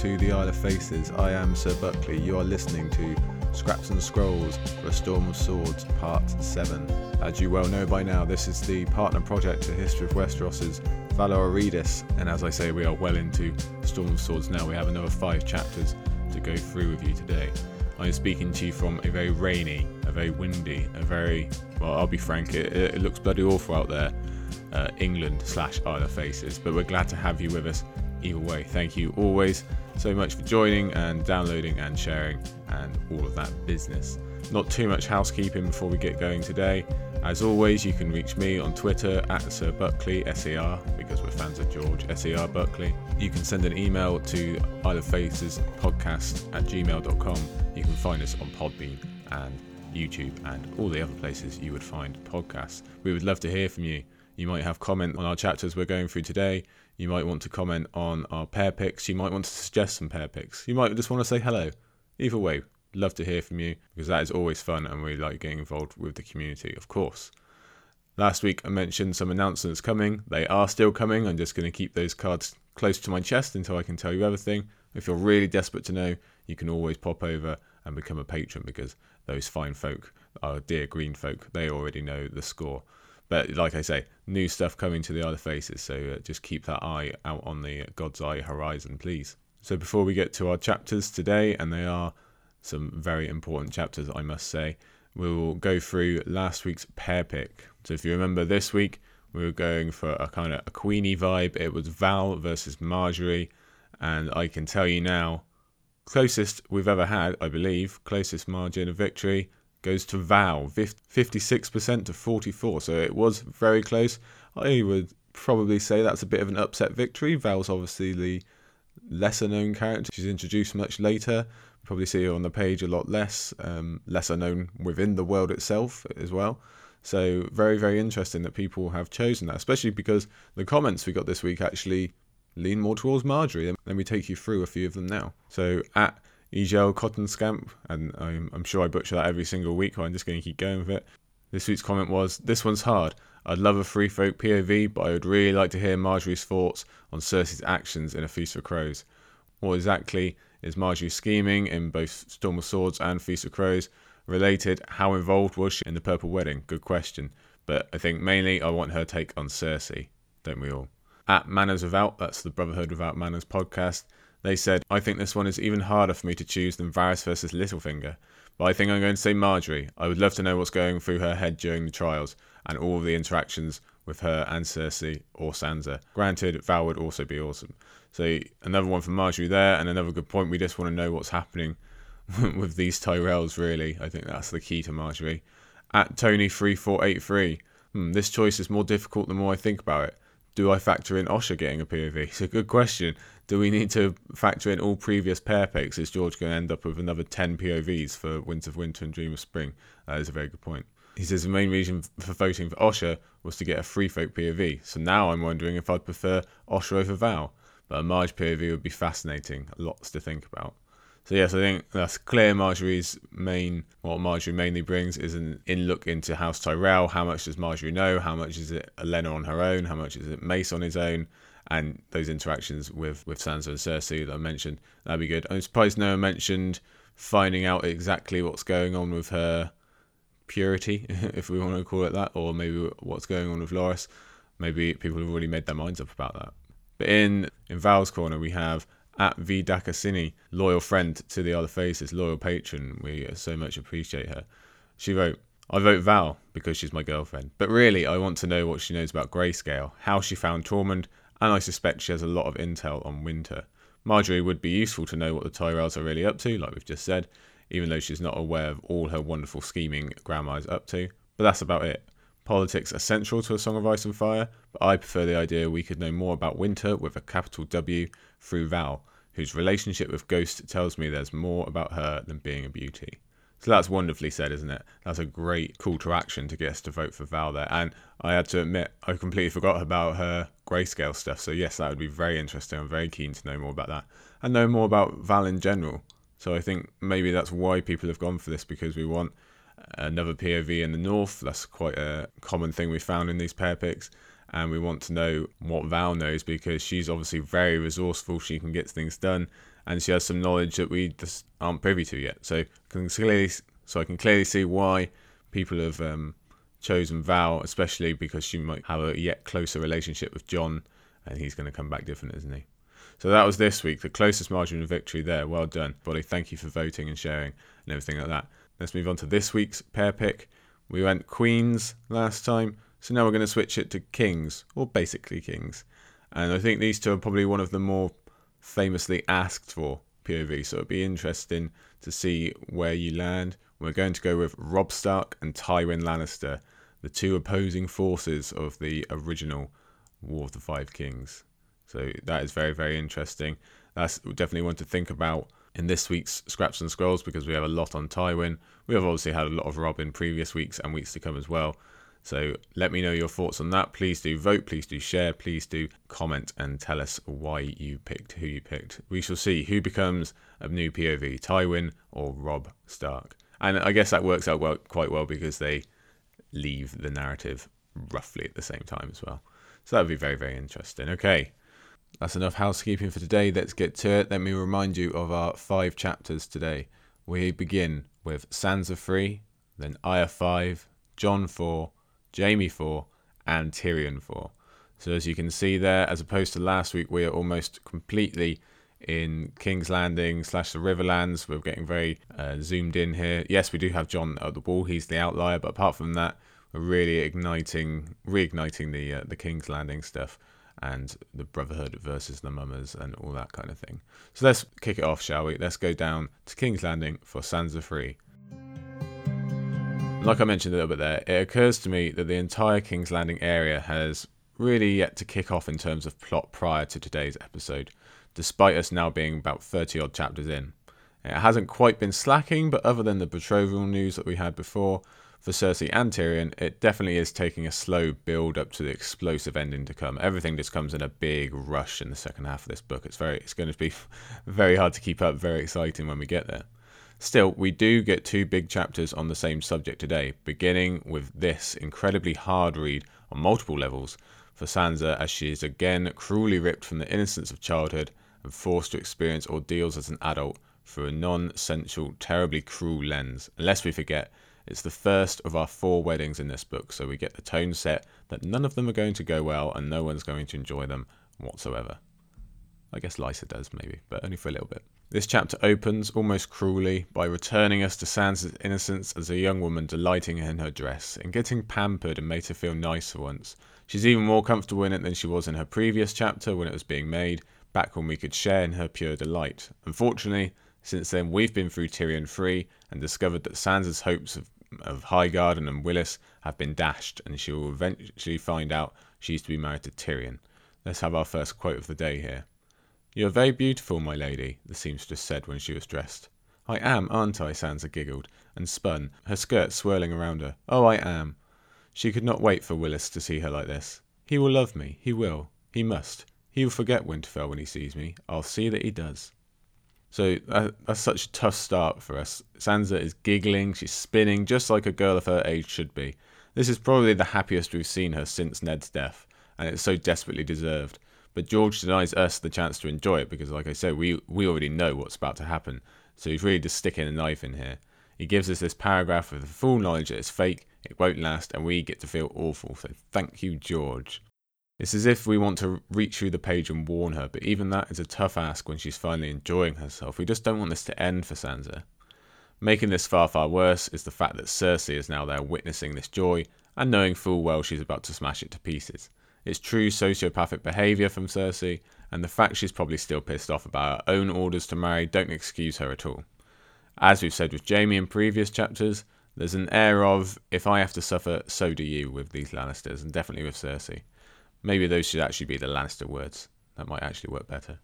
to the Isle of Faces. I am Sir Buckley. You are listening to Scraps and Scrolls for a Storm of Swords, Part 7. As you well know by now, this is the partner project to History of Westeros's Valar Aridis, and as I say, we are well into Storm of Swords now. We have another five chapters to go through with you today. I am speaking to you from a very rainy, a very windy, a very, well, I'll be frank, it, it looks bloody awful out there. Uh, England slash Isle of Faces, but we're glad to have you with us either way. Thank you always so much for joining and downloading and sharing and all of that business. Not too much housekeeping before we get going today. As always, you can reach me on Twitter at Sir Buckley, SER, because we're fans of George, SER Buckley. You can send an email to Isle of Faces podcast at gmail.com. You can find us on Podbean and YouTube and all the other places you would find podcasts. We would love to hear from you. You might have comment on our chapters we're going through today. You might want to comment on our pair picks. You might want to suggest some pair picks. You might just want to say hello. Either way, love to hear from you because that is always fun and we like getting involved with the community, of course. Last week I mentioned some announcements coming. They are still coming. I'm just going to keep those cards close to my chest until I can tell you everything. If you're really desperate to know, you can always pop over and become a patron because those fine folk, our dear green folk, they already know the score. But like I say, new stuff coming to the of Faces, so uh, just keep that eye out on the God's Eye horizon, please. So before we get to our chapters today, and they are some very important chapters, I must say, we will go through last week's pair pick. So if you remember this week, we were going for a kind of a Queenie vibe. It was Val versus Margaery, and I can tell you now, closest we've ever had, I believe, closest margin of victory goes to Val, 56% to 44. So it was very close. I would probably say that's a bit of an upset victory. Val's obviously the lesser known character. She's introduced much later. Probably see her on the page a lot less, um, lesser known within the world itself as well. So very, very interesting that people have chosen that, especially because the comments we got this week actually lean more towards Margaery. Let me take you through a few of them now. So at Egel Cotton Scamp, and I'm, I'm sure I butcher that every single week, but I'm just going to keep going with it. This week's comment was, This one's hard. I'd love a free folk POV, but I would really like to hear Margaery's thoughts on Cersei's actions in A Feast for Crows. What exactly is Margaery scheming in both Storm of Swords and Feast of Crows? Related, how involved was she in the Purple Wedding? Good question. But I think mainly I want her take on Cersei, don't we all? At Manners Without, that's the Brotherhood Without Manners podcast, they said, I think this one is even harder for me to choose than Varys versus Littlefinger, but I think I'm going to say Margaery. I would love to know what's going through her head during the trials and all of the interactions with her and Cersei or Sansa. Granted, Val would also be awesome. So another one for Margaery there, and another good point. We just want to know what's happening with these Tyrells. Really, I think that's the key to Margaery. At Tony three four eight three. Hmm, this choice is more difficult the more I think about it. Do I factor in Osha getting a POV? It's a good question. Do we need to factor in all previous pair picks? Is George going to end up with another 10 POVs for Winds of Winter and Dream of Spring? That is a very good point. He says the main reason for voting for Osha was to get a free folk POV. So now I'm wondering if I'd prefer Osha over Val. But a Marge POV would be fascinating. Lots to think about. So yes, I think that's clear. Margaery's main, what Margaery mainly brings is an in look into House Tyrell. How much does Margaery know? How much is it Olenna on her own? How much is it Mace on his own? And those interactions with with Sansa and Cersei that I mentioned. That'd be good. I'm surprised no one mentioned finding out exactly what's going on with her purity, if we want to call it that, or maybe what's going on with Loras. Maybe people have already made their minds up about that. But in in Val's corner, we have at V Dakasini, loyal friend to the other faces, loyal patron. We so much appreciate her. She wrote, I vote Val because she's my girlfriend. But really, I want to know what she knows about Grayscale, how she found Tormund, and I suspect she has a lot of intel on Winter. Margaery would be useful to know what the Tyrells are really up to, like we've just said, even though she's not aware of all her wonderful scheming grandma is up to. But that's about it. Politics are central to A Song of Ice and Fire, but I prefer the idea we could know more about Winter with a capital W through Val, whose relationship with Ghost tells me there's more about her than being a beauty. So that's wonderfully said, isn't it? That's a great call to action to get us to vote for Val there. And I had to admit, I completely forgot about her grayscale stuff. So, yes, that would be very interesting. I'm very keen to know more about that and know more about Val in general. So, I think maybe that's why people have gone for this because we want another POV in the north. That's quite a common thing we found in these pair picks. and we want to know what Val knows because she's obviously very resourceful. She can get things done, and she has some knowledge that we just aren't privy to yet. So, can clearly, so I can clearly see why people have um, chosen Val, especially because she might have a yet closer relationship with Jon, and he's going to come back different, isn't he? So that was this week, the closest margin of victory there. Well done, buddy. Thank you for voting and sharing and everything like that. Let's move on to this week's pair pick. We went Queens last time, so now we're going to switch it to Kings, or basically Kings. And I think these two are probably one of the more famously asked for POV, so it'll be interesting to see where you land. We're going to go with Robb Stark and Tywin Lannister, the two opposing forces of the original War of the Five Kings. So that is very, very interesting. That's definitely one to think about in this week's Scraps and Scrolls because we have a lot on Tywin. We have obviously had a lot of Robb in previous weeks and weeks to come as well. So let me know your thoughts on that. Please do vote, please do share, please do comment and tell us why you picked who you picked. We shall see who becomes a new POV, Tywin or Robb Stark. And I guess that works out well, quite well because they leave the narrative roughly at the same time as well. So that would be very, very interesting. Okay, that's enough housekeeping for today. Let's get to it. Let me remind you of our five chapters today. We begin with Sansa 3, then Arya 5, Jon 4, Jaime 4, and Tyrion 4. So as you can see there, as opposed to last week, we are almost completely in King's Landing slash the Riverlands. We're getting very uh, zoomed in here. Yes, we do have Jon at the wall. He's the outlier, but apart from that, we're really igniting, reigniting the uh, the King's Landing stuff and the Brotherhood versus the Mummers and all that kind of thing. So let's kick it off, shall we? Let's go down to King's Landing for Sansa Free. Like I mentioned a little bit there, it occurs to me that the entire King's Landing area has really yet to kick off in terms of plot prior to today's episode despite us now being about 30 odd chapters in. It hasn't quite been slacking, but other than the betrothal news that we had before for Cersei and Tyrion, it definitely is taking a slow build up to the explosive ending to come. Everything just comes in a big rush in the second half of this book. It's very, it's going to be very hard to keep up, very exciting when we get there. Still, we do get two big chapters on the same subject today, beginning with this incredibly hard read on multiple levels for Sansa as she is again cruelly ripped from the innocence of childhood and forced to experience ordeals as an adult through a non sensual, terribly cruel lens. Unless we forget, it's the first of our four weddings in this book, so we get the tone set that none of them are going to go well and no one's going to enjoy them whatsoever. I guess Lysa does, maybe, but only for a little bit. This chapter opens almost cruelly by returning us to Sansa's innocence as a young woman delighting in her dress and getting pampered and made to feel nice for once. She's even more comfortable in it than she was in her previous chapter when it was being made, back when we could share in her pure delight. Unfortunately, since then we've been through Tyrion 3 and discovered that Sansa's hopes of, of Highgarden and Willas have been dashed, and she will eventually find out she's to be married to Tyrion. Let's have our first quote of the day here. You are very beautiful, my lady, the seamstress said when she was dressed. I am, aren't I? Sansa giggled and spun, her skirt swirling around her. Oh, I am. She could not wait for Willas to see her like this. He will love me. He will. He must. He will forget Winterfell when he sees me. I'll see that he does. So uh, that's such a tough start for us. Sansa is giggling, she's spinning, just like a girl of her age should be. This is probably the happiest we've seen her since Ned's death, and it's so desperately deserved. But George denies us the chance to enjoy it because, like I said, we, we already know what's about to happen. So he's really just sticking a knife in here. He gives us this paragraph with the full knowledge that it's fake, it won't last, and we get to feel awful. So thank you, George. It's as if we want to reach through the page and warn her, but even that is a tough ask when she's finally enjoying herself. We just don't want this to end for Sansa. Making this far, far worse is the fact that Cersei is now there witnessing this joy and knowing full well she's about to smash it to pieces. It's true sociopathic behaviour from Cersei, and the fact she's probably still pissed off about her own orders to marry don't excuse her at all. As we've said with Jaime in previous chapters, there's an air of, if I have to suffer, so do you with these Lannisters, and definitely with Cersei. Maybe those should actually be the Lannister words. That might actually work better.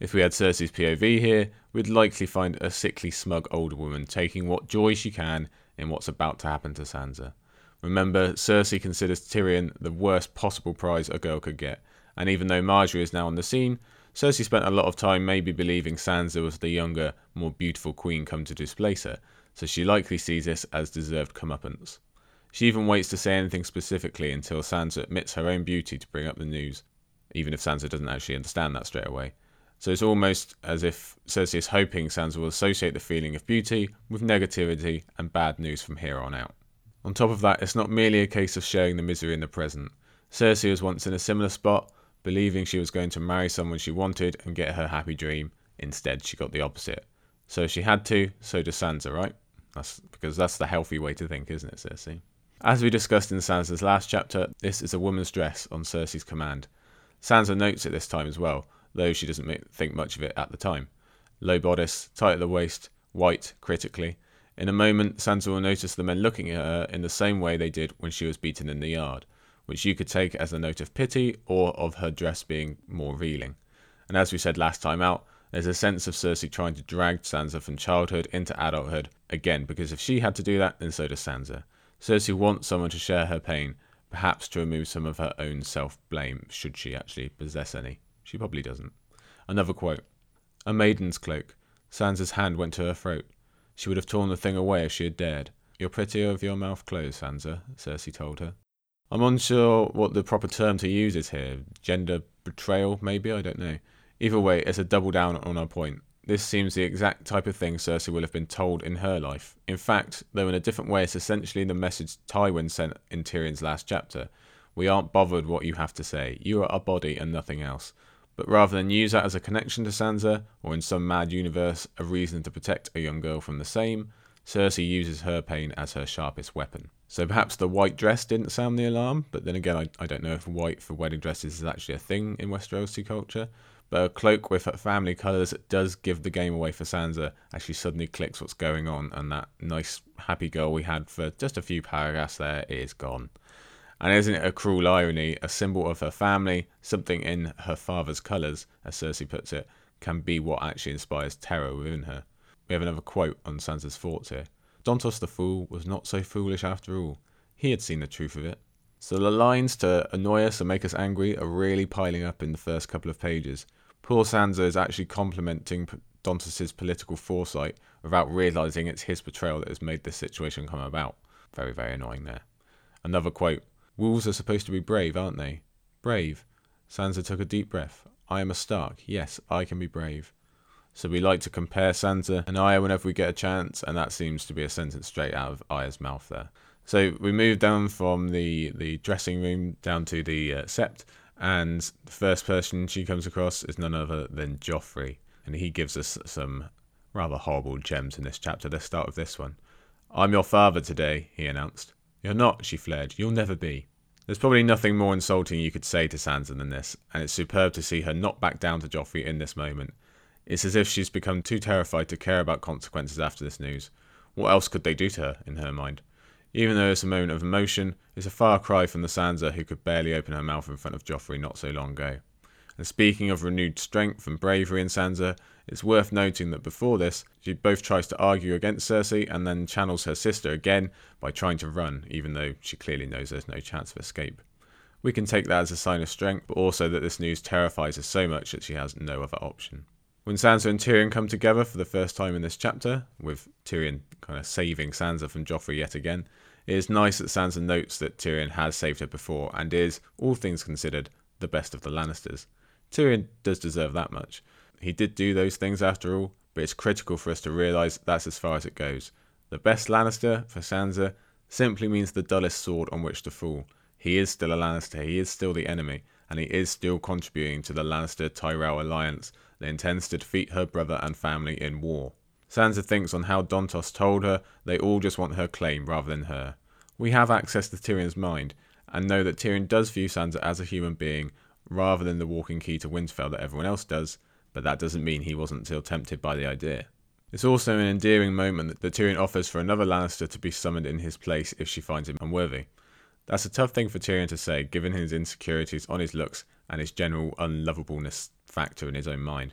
If we had Cersei's POV here, we'd likely find a sickly, smug older woman taking what joy she can in what's about to happen to Sansa. Remember, Cersei considers Tyrion the worst possible prize a girl could get, and even though Margaery is now on the scene, Cersei spent a lot of time maybe believing Sansa was the younger, more beautiful queen come to displace her, so she likely sees this as deserved comeuppance. She even waits to say anything specifically until Sansa admits her own beauty to bring up the news, even if Sansa doesn't actually understand that straight away. So it's almost as if Cersei is hoping Sansa will associate the feeling of beauty with negativity and bad news from here on out. On top of that, it's not merely a case of sharing the misery in the present. Cersei was once in a similar spot, believing she was going to marry someone she wanted and get her happy dream. Instead, she got the opposite. So she had to, so does Sansa, right? That's because that's the healthy way to think, isn't it, Cersei? As we discussed in Sansa's last chapter, this is a woman's dress on Cersei's command. Sansa notes it this time as well, though she doesn't think much of it at the time. Low bodice, tight at the waist, white, critically. In a moment, Sansa will notice the men looking at her in the same way they did when she was beaten in the yard, which you could take as a note of pity or of her dress being more revealing. And as we said last time out, there's a sense of Cersei trying to drag Sansa from childhood into adulthood, again, because if she had to do that, then so does Sansa. Cersei wants someone to share her pain, perhaps to remove some of her own self blame, should she actually possess any. She probably doesn't. Another quote A maiden's cloak. Sansa's hand went to her throat. She would have torn the thing away if she had dared. You're prettier with your mouth closed, Sansa, Cersei told her. I'm unsure what the proper term to use is here. Gender betrayal, maybe? I don't know. Either way, it's a double down on our point. This seems the exact type of thing Cersei will have been told in her life. In fact, though in a different way, it's essentially the message Tywin sent in Tyrion's last chapter. We aren't bothered what you have to say. You are a body and nothing else. But rather than use that as a connection to Sansa, or in some mad universe, a reason to protect a young girl from the same, Cersei uses her pain as her sharpest weapon. So perhaps the white dress didn't sound the alarm, but then again, I, I don't know if white for wedding dresses is actually a thing in Westerosi culture. But a cloak with her family colours does give the game away for Sansa as she suddenly clicks what's going on, and that nice happy girl we had for just a few paragraphs there is gone. And isn't it a cruel irony? A symbol of her family, something in her father's colours, as Cersei puts it, can be what actually inspires terror within her. We have another quote on Sansa's thoughts here. Dontos the fool was not so foolish after all. He had seen the truth of it. So the lines to annoy us and make us angry are really piling up in the first couple of pages. Poor Sansa is actually complimenting Dontos' political foresight without realizing it's his betrayal that has made this situation come about. Very, very annoying there. Another quote Wolves are supposed to be brave, aren't they? Brave. Sansa took a deep breath. I am a Stark. Yes, I can be brave. So we like to compare Sansa and Arya whenever we get a chance, and that seems to be a sentence straight out of Arya's mouth there. So we move down from the, the dressing room down to the uh, sept, and the first person she comes across is none other than Joffrey. And he gives us some rather horrible gems in this chapter. Let's start with this one. I'm your father today, he announced. You're not, she flared. You'll never be. There's probably nothing more insulting you could say to Sansa than this, and it's superb to see her not back down to Joffrey in this moment. It's as if she's become too terrified to care about consequences after this news. What else could they do to her, in her mind? Even though it's a moment of emotion, it's a far cry from the Sansa who could barely open her mouth in front of Joffrey not so long ago. And speaking of renewed strength and bravery in Sansa, it's worth noting that before this, she both tries to argue against Cersei and then channels her sister again by trying to run, even though she clearly knows there's no chance of escape. We can take that as a sign of strength, but also that this news terrifies her so much that she has no other option. When Sansa and Tyrion come together for the first time in this chapter, with Tyrion kind of saving Sansa from Joffrey yet again, it is nice that Sansa notes that Tyrion has saved her before and is, all things considered, the best of the Lannisters. Tyrion does deserve that much. He did do those things after all, but it's critical for us to realise that's as far as it goes. The best Lannister, for Sansa, simply means the dullest sword on which to fall. He is still a Lannister, he is still the enemy, and he is still contributing to the Lannister Tyrell alliance that intends to defeat her brother and family in war. Sansa thinks on how Dontos told her they all just want her claim rather than her. We have access to Tyrion's mind and know that Tyrion does view Sansa as a human being rather than the walking key to Winterfell that everyone else does, but that doesn't mean he wasn't still tempted by the idea. It's also an endearing moment that Tyrion offers for another Lannister to be summoned in his place if she finds him unworthy. That's a tough thing for Tyrion to say, given his insecurities on his looks and his general unlovableness factor in his own mind.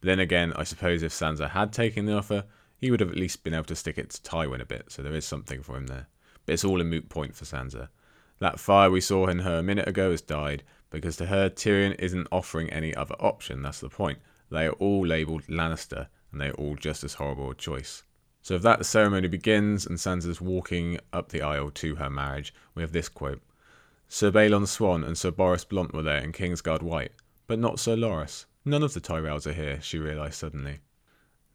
But then again, I suppose if Sansa had taken the offer, he would have at least been able to stick it to Tywin a bit, so there is something for him there. But it's all a moot point for Sansa. That fire we saw in her a minute ago has died, because to her Tyrion isn't offering any other option, that's the point. They are all labelled Lannister, and they are all just as horrible a choice. So, if that the ceremony begins and Sansa's walking up the aisle to her marriage, we have this quote Sir Balon Swan and Sir Boris Blunt were there in Kingsguard White, but not Sir Loras. None of the Tyrells are here, she realised suddenly.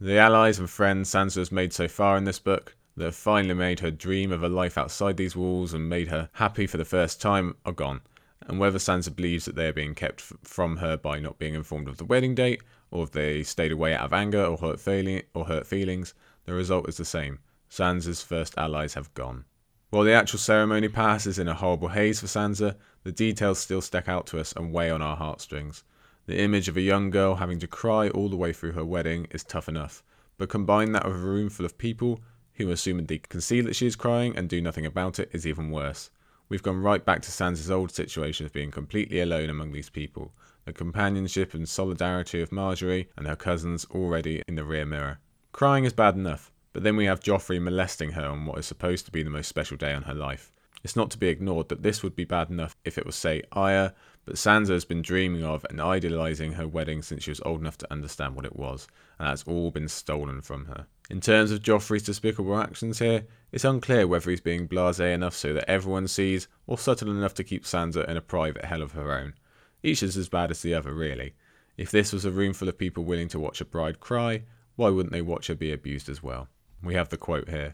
The allies and friends Sansa has made so far in this book, that have finally made her dream of a life outside these walls and made her happy for the first time, are gone. And whether Sansa believes that they are being kept f- from her by not being informed of the wedding date, or if they stayed away out of anger or hurt, feeling, or hurt feelings, the result is the same. Sansa's first allies have gone. While the actual ceremony passes in a horrible haze for Sansa, the details still stick out to us and weigh on our heartstrings. The image of a young girl having to cry all the way through her wedding is tough enough, but combine that with a room full of people who assumedly see that she is crying and do nothing about it is even worse. We've gone right back to Sansa's old situation of being completely alone among these people, the companionship and solidarity of Margaery and her cousins already in the rear mirror. Crying is bad enough, but then we have Joffrey molesting her on what is supposed to be the most special day in her life. It's not to be ignored that this would be bad enough if it was, say, Arya, but Sansa has been dreaming of and idealising her wedding since she was old enough to understand what it was, and that's all been stolen from her. In terms of Joffrey's despicable actions here, it's unclear whether he's being blasé enough so that everyone sees, or subtle enough to keep Sansa in a private hell of her own. Each is as bad as the other, really. If this was a room full of people willing to watch a bride cry, why wouldn't they watch her be abused as well? We have the quote here.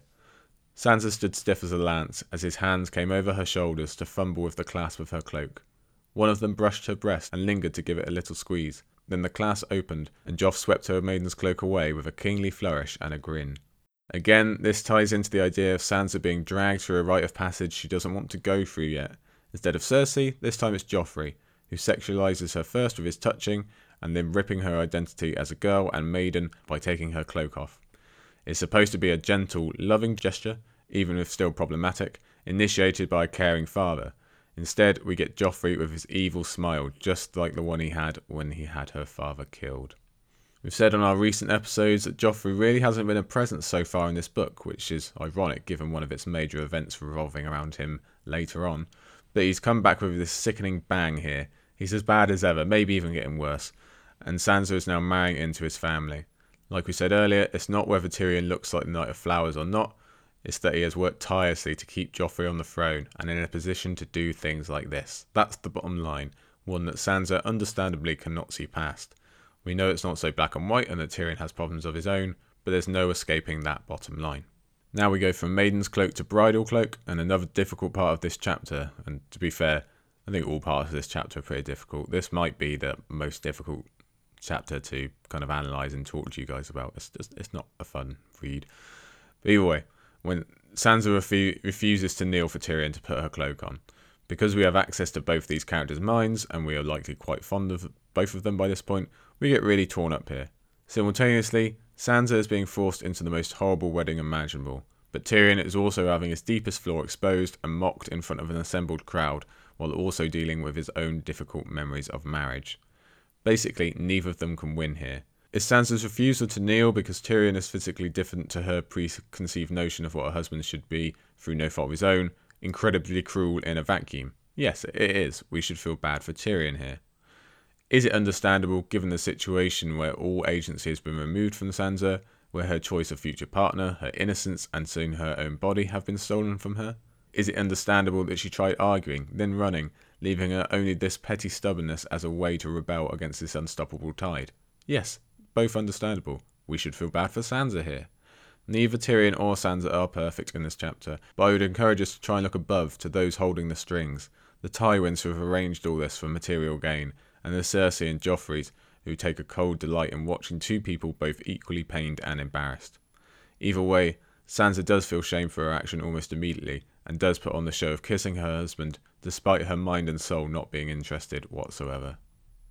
Sansa stood stiff as a lance as his hands came over her shoulders to fumble with the clasp of her cloak. One of them brushed her breast and lingered to give it a little squeeze. Then the clasp opened, and Joff swept her maiden's cloak away with a kingly flourish and a grin. Again, this ties into the idea of Sansa being dragged through a rite of passage she doesn't want to go through yet. Instead of Cersei, this time it's Joffrey, who sexualizes her first with his touching, and then ripping her identity as a girl and maiden by taking her cloak off. It's supposed to be a gentle, loving gesture, even if still problematic, initiated by a caring father. Instead, we get Joffrey with his evil smile, just like the one he had when he had her father killed. We've said on our recent episodes that Joffrey really hasn't been a presence so far in this book, which is ironic given one of its major events revolving around him later on. But he's come back with this sickening bang here. He's as bad as ever, maybe even getting worse. And Sansa is now marrying into his family. Like we said earlier, it's not whether Tyrion looks like the Knight of Flowers or not, it's that he has worked tirelessly to keep Joffrey on the throne and in a position to do things like this. That's the bottom line, one that Sansa understandably cannot see past. We know it's not so black and white and that Tyrion has problems of his own, but there's no escaping that bottom line. Now we go from Maiden's Cloak to Bridal Cloak, and another difficult part of this chapter, and to be fair, I think all parts of this chapter are pretty difficult. This might be the most difficult chapter to kind of analyze and talk to you guys about. It's just it's not a fun read. But either way, when Sansa refu- refuses to kneel for Tyrion to put her cloak on, because we have access to both these characters' minds and we are likely quite fond of both of them by this point, we get really torn up here. Simultaneously, Sansa is being forced into the most horrible wedding imaginable, but Tyrion is also having his deepest flaw exposed and mocked in front of an assembled crowd, while also dealing with his own difficult memories of marriage. Basically, neither of them can win here. Is Sansa's refusal to kneel because Tyrion is physically different to her preconceived notion of what a husband should be through no fault of his own incredibly cruel in a vacuum? Yes, it is. We should feel bad for Tyrion here. Is it understandable given the situation where all agency has been removed from Sansa, where her choice of future partner, her innocence, and soon her own body have been stolen from her? Is it understandable that she tried arguing, then running, leaving her only this petty stubbornness as a way to rebel against this unstoppable tide. Yes, both understandable. We should feel bad for Sansa here. Neither Tyrion or Sansa are perfect in this chapter, but I would encourage us to try and look above to those holding the strings, the Tywins who have arranged all this for material gain, and the Cersei and Joffreys who take a cold delight in watching two people both equally pained and embarrassed. Either way, Sansa does feel shame for her action almost immediately, and does put on the show of kissing her husband, despite her mind and soul not being interested whatsoever.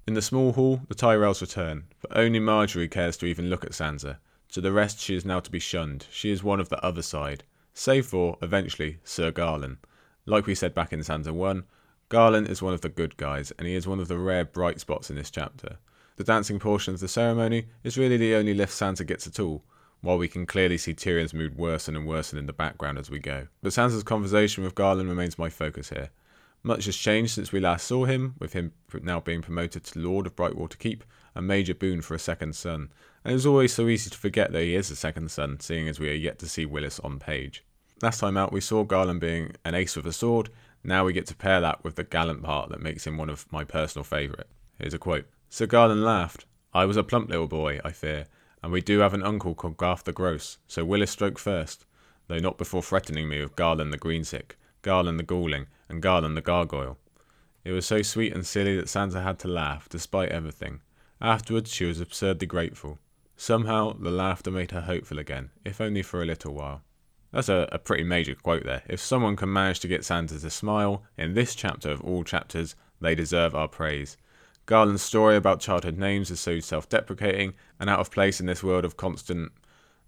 In the small hall, the Tyrells return, but only Margaery cares to even look at Sansa. To the rest, she is now to be shunned. She is one of the other side, save for, eventually, Sir Garland. Like we said back in Sansa 1, Garland is one of the good guys, and he is one of the rare bright spots in this chapter. The dancing portion of the ceremony is really the only lift Sansa gets at all, while we can clearly see Tyrion's mood worsen and worsen in the background as we go. But Sansa's conversation with Garland remains my focus here. Much has changed since we last saw him, with him now being promoted to Lord of Brightwater Keep, a major boon for a second son. And it was always so easy to forget that he is a second son, seeing as we are yet to see Willas on page. Last time out, we saw Garland being an ace with a sword. Now we get to pair that with the gallant part that makes him one of my personal favourite. Here's a quote Sir Garland laughed. I was a plump little boy, I fear, and we do have an uncle called Garth the Gross, so Willas spoke first, though not before threatening me with Garland the Greensick, Garland the Galling, and Garland the Gargoyle. It was so sweet and silly that Sansa had to laugh, despite everything. Afterwards, she was absurdly grateful. Somehow, the laughter made her hopeful again, if only for a little while. That's a, a pretty major quote there. If someone can manage to get Sansa to smile in this chapter of all chapters, they deserve our praise. Garland's story about childhood names is so self deprecating and out of place in this world of constant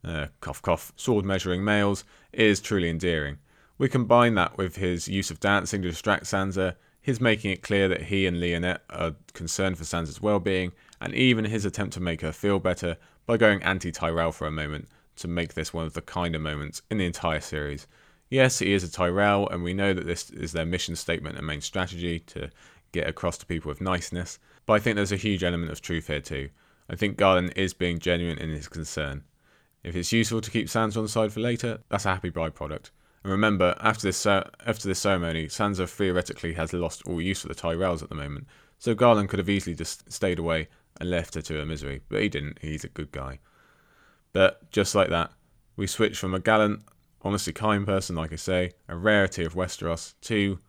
uh, cough cough sword measuring males is truly endearing. We combine that with his use of dancing to distract Sansa, his making it clear that he and Leonette are concerned for Sansa's well being, and even his attempt to make her feel better by going anti Tyrell for a moment to make this one of the kinder moments in the entire series. Yes, he is a Tyrell, and we know that this is their mission statement and main strategy to get across to people with niceness, but I think there's a huge element of truth here too. I think Garland is being genuine in his concern. If it's useful to keep Sansa on the side for later, that's a happy byproduct. And remember, after this uh, after this ceremony, Sansa theoretically has lost all use for the Tyrells at the moment, so Garland could have easily just stayed away and left her to her misery, but he didn't. He's a good guy. But just like that, we switch from a gallant, honestly kind person, like I say, a rarity of Westeros, to,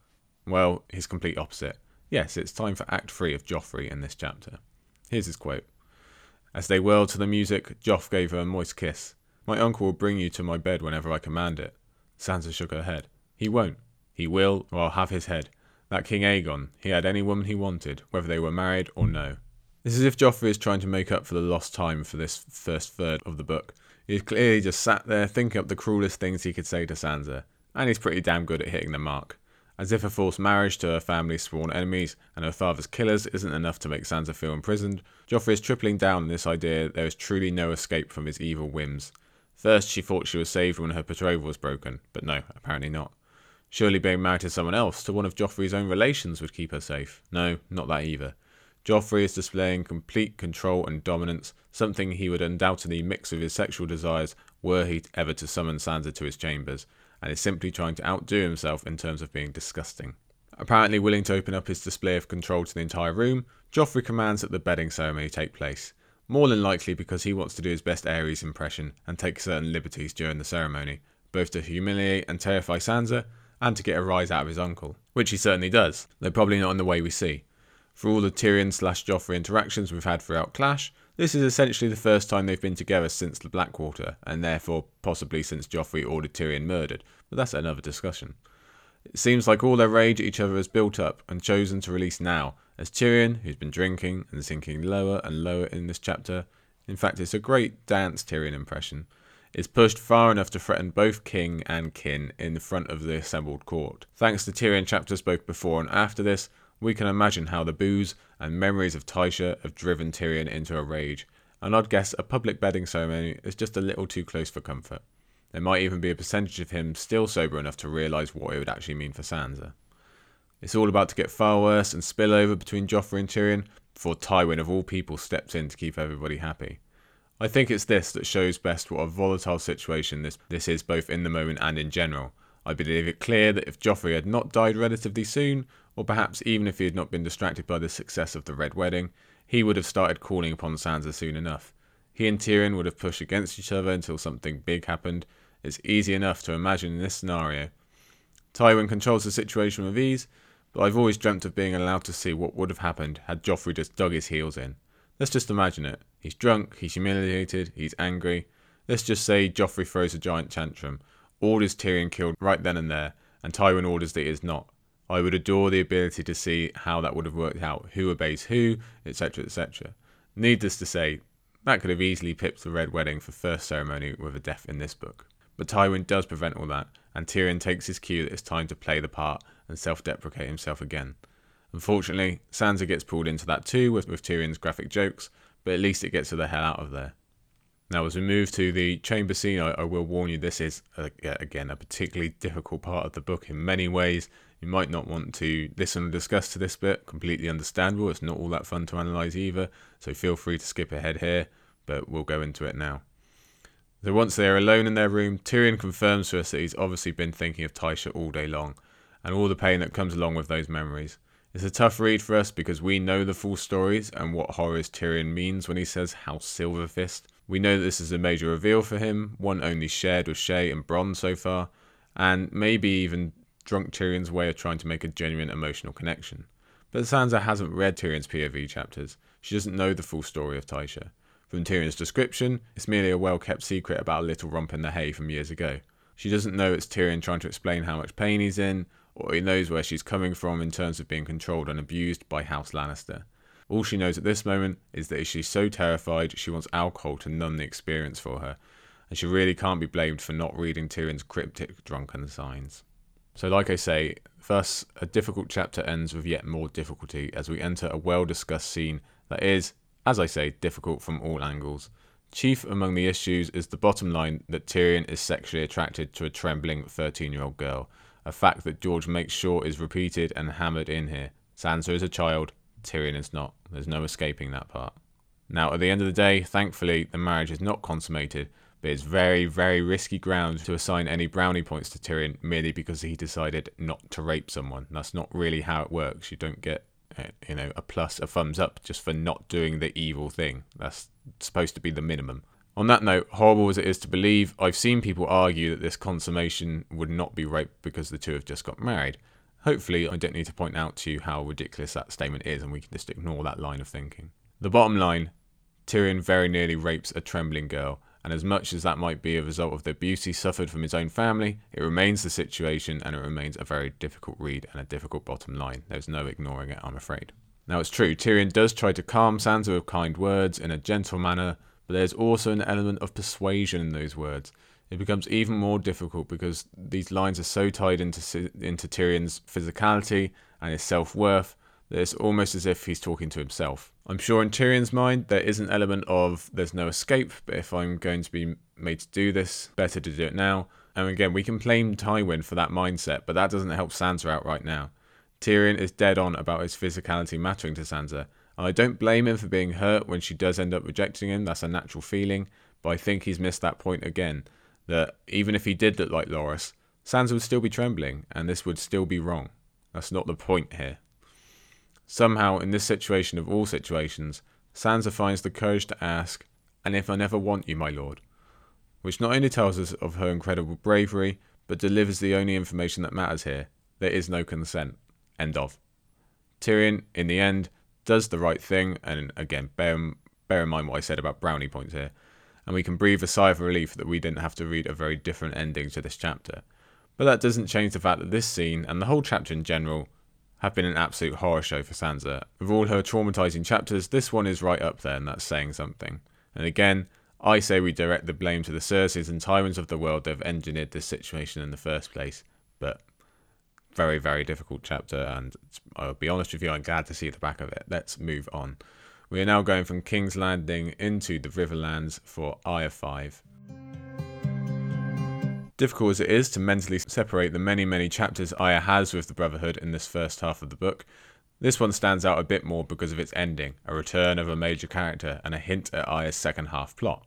well, his complete opposite. Yes, it's time for Act 3 of Joffrey in this chapter. Here's his quote As they whirled to the music, Joff gave her a moist kiss. My uncle will bring you to my bed whenever I command it. Sansa shook her head. He won't. He will, or I'll have his head. That King Aegon, he had any woman he wanted, whether they were married or no. It's as if Joffrey is trying to make up for the lost time for this first third of the book. He's clearly just sat there thinking up the cruelest things he could say to Sansa, and he's pretty damn good at hitting the mark. As if a forced marriage to her family's sworn enemies and her father's killers isn't enough to make Sansa feel imprisoned, Joffrey is tripling down on this idea that there is truly no escape from his evil whims. First, she thought she was saved when her betrothal was broken, but no, apparently not. Surely being married to someone else, to one of Joffrey's own relations, would keep her safe. No, not that either. Joffrey is displaying complete control and dominance, something he would undoubtedly mix with his sexual desires were he ever to summon Sansa to his chambers, and is simply trying to outdo himself in terms of being disgusting. Apparently willing to open up his display of control to the entire room, Joffrey commands that the bedding ceremony take place more than likely because he wants to do his best Aerys impression and take certain liberties during the ceremony, both to humiliate and terrify Sansa, and to get a rise out of his uncle, which he certainly does, though probably not in the way we see. For all the Tyrion slash Joffrey interactions we've had throughout Clash, this is essentially the first time they've been together since the Blackwater, and therefore possibly since Joffrey ordered Tyrion murdered, but that's another discussion. It seems like all their rage at each other has built up and chosen to release now, as Tyrion, who's been drinking and sinking lower and lower in this chapter, in fact, it's a great dance Tyrion impression, is pushed far enough to threaten both king and kin in the front of the assembled court. Thanks to Tyrion chapters both before and after this, we can imagine how the booze and memories of Tysha have driven Tyrion into a rage, and I'd guess a public bedding ceremony is just a little too close for comfort. There might even be a percentage of him still sober enough to realise what it would actually mean for Sansa. It's all about to get far worse and spill over between Joffrey and Tyrion before Tywin, of all people, steps in to keep everybody happy. I think it's this that shows best what a volatile situation this, this is both in the moment and in general. I believe it clear that if Joffrey had not died relatively soon, or perhaps even if he had not been distracted by the success of the Red Wedding, he would have started calling upon Sansa soon enough. He and Tyrion would have pushed against each other until something big happened. It's easy enough to imagine in this scenario. Tywin controls the situation with ease, but I've always dreamt of being allowed to see what would have happened had Joffrey just dug his heels in. Let's just imagine it. He's drunk, he's humiliated, he's angry. Let's just say Joffrey throws a giant tantrum, orders Tyrion killed right then and there, and Tywin orders that he is not. I would adore the ability to see how that would have worked out, who obeys who, etc., etc. Needless to say, that could have easily pipped the Red Wedding for first ceremony with a death in this book. But Tywin does prevent all that, and Tyrion takes his cue that it's time to play the part and self deprecate himself again. Unfortunately, Sansa gets pulled into that too with, with Tyrion's graphic jokes, but at least it gets her the hell out of there. Now, as we move to the chamber scene, I, I will warn you this is, uh, again, a particularly difficult part of the book in many ways. You might not want to listen and discuss to this bit, completely understandable. It's not all that fun to analyse either, so feel free to skip ahead here, but we'll go into it now. So once they are alone in their room, Tyrion confirms to us that he's obviously been thinking of Tysha all day long, and all the pain that comes along with those memories. It's a tough read for us because we know the full stories and what horrors Tyrion means when he says House Silverfist. We know that this is a major reveal for him, one only shared with Shae and Bronn so far, and maybe even drunk Tyrion's way of trying to make a genuine emotional connection. But Sansa hasn't read Tyrion's POV chapters. She doesn't know the full story of Tysha. From Tyrion's description, it's merely a well kept secret about a little romp in the hay from years ago. She doesn't know it's Tyrion trying to explain how much pain he's in, or he knows where she's coming from in terms of being controlled and abused by House Lannister. All she knows at this moment is that she's so terrified she wants alcohol to numb the experience for her, and she really can't be blamed for not reading Tyrion's cryptic drunken signs. So, like I say, thus a difficult chapter ends with yet more difficulty as we enter a well discussed scene that is, as I say, difficult from all angles. Chief among the issues is the bottom line that Tyrion is sexually attracted to a trembling 13 year old girl a fact that George makes sure is repeated and hammered in here. Sansa is a child, Tyrion is not. There's no escaping that part. Now, at the end of the day, thankfully, the marriage is not consummated, but it's very, very risky ground to assign any brownie points to Tyrion merely because he decided not to rape someone. That's not really how it works. You don't get, uh, you know, a plus, a thumbs up just for not doing the evil thing. That's supposed to be the minimum. On that note, horrible as it is to believe, I've seen people argue that this consummation would not be rape because the two have just got married. Hopefully, I don't need to point out to you how ridiculous that statement is and we can just ignore that line of thinking. The bottom line Tyrion very nearly rapes a trembling girl, and as much as that might be a result of the abuse he suffered from his own family, it remains the situation and it remains a very difficult read and a difficult bottom line. There's no ignoring it, I'm afraid. Now, it's true, Tyrion does try to calm Sansa with kind words in a gentle manner, but there's also an element of persuasion in those words. It becomes even more difficult because these lines are so tied into into Tyrion's physicality and his self worth that it's almost as if he's talking to himself. I'm sure in Tyrion's mind there is an element of there's no escape, but if I'm going to be made to do this, better to do it now. And again, we can blame Tywin for that mindset, but that doesn't help Sansa out right now. Tyrion is dead on about his physicality mattering to Sansa, I don't blame him for being hurt when she does end up rejecting him. That's a natural feeling. But I think he's missed that point again. That even if he did look like Loras, Sansa would still be trembling, and this would still be wrong. That's not the point here. Somehow, in this situation of all situations, Sansa finds the courage to ask, And if I never want you, my lord? Which not only tells us of her incredible bravery, but delivers the only information that matters here there is no consent. End of. Tyrion, in the end, does the right thing, and again, bear, bear in mind what I said about brownie points here, and we can breathe a sigh of relief that we didn't have to read a very different ending to this chapter. But that doesn't change the fact that this scene, and the whole chapter in general, have been an absolute horror show for Sansa. With all her traumatizing chapters, this one is right up there, and that's saying something. And again, I say we direct the blame to the Cerseis and tyrants of the world that have engineered this situation in the first place. But very, very difficult chapter, and I'll be honest with you, I'm glad to see the back of it. Let's move on. We are now going from King's Landing into the Riverlands for Arya 5. Difficult as it is to mentally separate the many, many chapters Arya has with the Brotherhood in this first half of the book, this one stands out a bit more because of its ending, a return of a major character, and a hint at Arya's second half plot.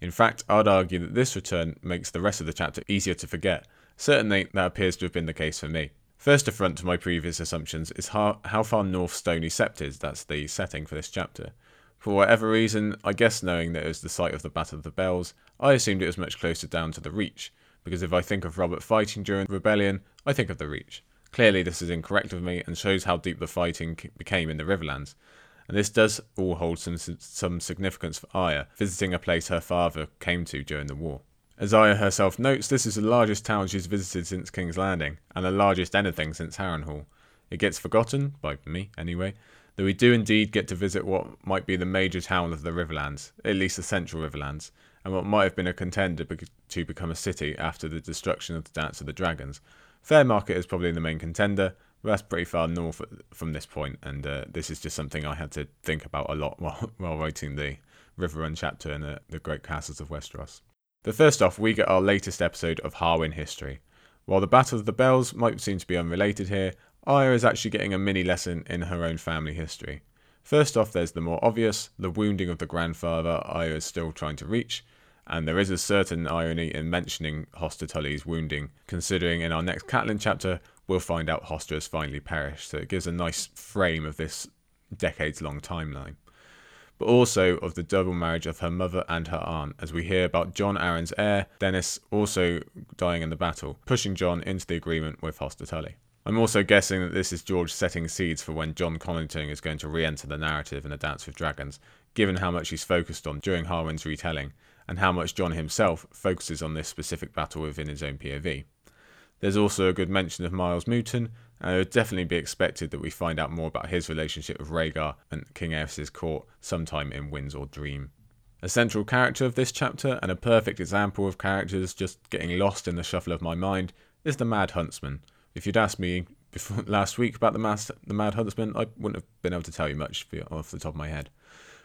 In fact, I'd argue that this return makes the rest of the chapter easier to forget. Certainly, that appears to have been the case for me. First affront to my previous assumptions is how, how far north Stony Sept is. That's the setting for this chapter. For whatever reason, I guess knowing that it was the site of the Battle of the Bells, I assumed it was much closer down to the Reach, because if I think of Robert fighting during the rebellion, I think of the Reach. Clearly, this is incorrect of me and shows how deep the fighting became in the Riverlands. And this does all hold some, some significance for Arya, visiting a place her father came to during the war. As herself notes, this is the largest town she's visited since King's Landing, and the largest anything since Harrenhal. It gets forgotten, by me anyway, that we do indeed get to visit what might be the major town of the Riverlands, at least the central Riverlands, and what might have been a contender to become a city after the destruction of the Dance of the Dragons. Fairmarket is probably the main contender, but that's pretty far north from this point, and uh, this is just something I had to think about a lot while, while writing the Riverrun chapter in the, the Great Castles of Westeros. But first off, we get our latest episode of Harwin History. While the Battle of the Bells might seem to be unrelated here, Arya is actually getting a mini lesson in her own family history. First off, there's the more obvious, the wounding of the grandfather Arya is still trying to reach, and there is a certain irony in mentioning Hoster Tully's wounding, considering in our next Catelyn chapter we'll find out Hoster has finally perished, so it gives a nice frame of this decades long timeline. But also of the double marriage of her mother and her aunt, as we hear about Jon Arryn's heir, Denys, also dying in the battle, pushing Jon into the agreement with Hoster Tully. I'm also guessing that this is George setting seeds for when Jon Connington is going to re enter the narrative in A Dance with Dragons, given how much he's focused on during Harwin's retelling, and how much Jon himself focuses on this specific battle within his own POV. There's also a good mention of Myles Mooton, and it would definitely be expected that we find out more about his relationship with Rhaegar and King Aerys's court sometime in Winds or Dream. A central character of this chapter, and a perfect example of characters just getting lost in the shuffle of my mind, is the Mad Huntsman, if you'd asked me before last week about the Mad, the Mad Huntsman, I wouldn't have been able to tell you much off the top of my head.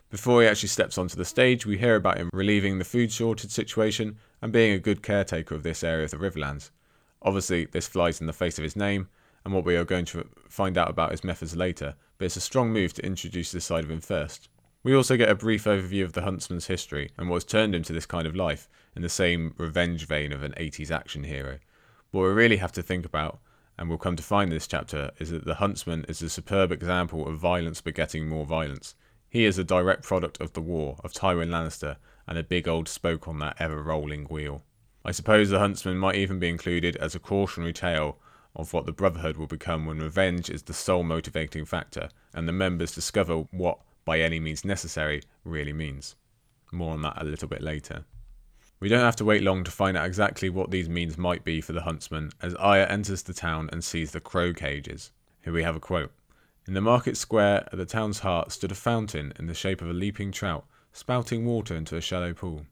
Before he actually steps onto the stage, we hear about him relieving the food shortage situation and being a good caretaker of this area of the Riverlands. Obviously, this flies in the face of his name and what we are going to find out about his methods later, but it's a strong move to introduce this side of him first. We also get a brief overview of the huntsman's history and what has turned him to this kind of life in the same revenge vein of an 80s action hero. What we really have to think about and we'll come to find in this chapter, is that the huntsman is a superb example of violence begetting more violence. He is a direct product of the war, of Tywin Lannister, and a big old spoke on that ever rolling wheel. I suppose the huntsman might even be included as a cautionary tale of what the Brotherhood will become when revenge is the sole motivating factor, and the members discover what, by any means necessary, really means. More on that a little bit later. We don't have to wait long to find out exactly what these means might be for the huntsman as Arya enters the town and sees the crow cages. Here we have a quote. In the market square at the town's heart stood a fountain in the shape of a leaping trout, spouting water into a shallow pool.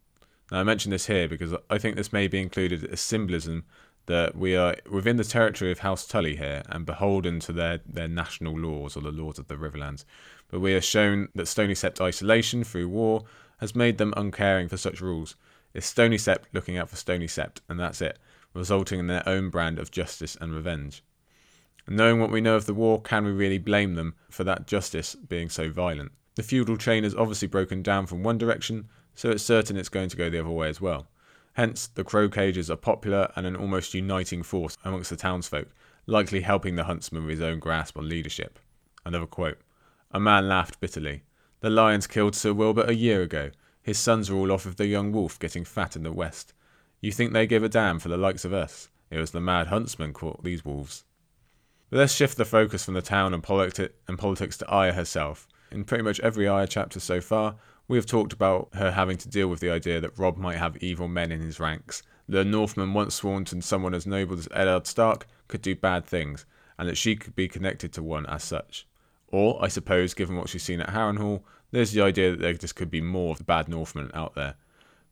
Now, I mention this here because I think this may be included as symbolism that we are within the territory of House Tully here and beholden to their, their national laws or the laws of the Riverlands. But we are shown that Stony Sept isolation through war has made them uncaring for such rules, it's Stony Sept looking out for Stony Sept, and that's it, resulting in their own brand of justice and revenge. And knowing what we know of the war, can we really blame them for that justice being so violent? The feudal chain has obviously broken down from one direction, so it's certain it's going to go the other way as well. Hence, the crow cages are popular and an almost uniting force amongst the townsfolk, likely helping the huntsman with his own grasp on leadership. Another quote A man laughed bitterly. The lions killed Sir Wilbur a year ago. His sons are all off with the young wolf getting fat in the west. You think they give a damn for the likes of us? It was the mad huntsman caught these wolves. But let's shift the focus from the town and, politi- and politics to Arya herself. In pretty much every Arya chapter so far, we have talked about her having to deal with the idea that Robb might have evil men in his ranks. The Northman once sworn to someone as noble as Eddard Stark could do bad things, and that she could be connected to one as such. Or, I suppose, given what she's seen at Harrenhal, there's the idea that there just could be more of the bad Northmen out there.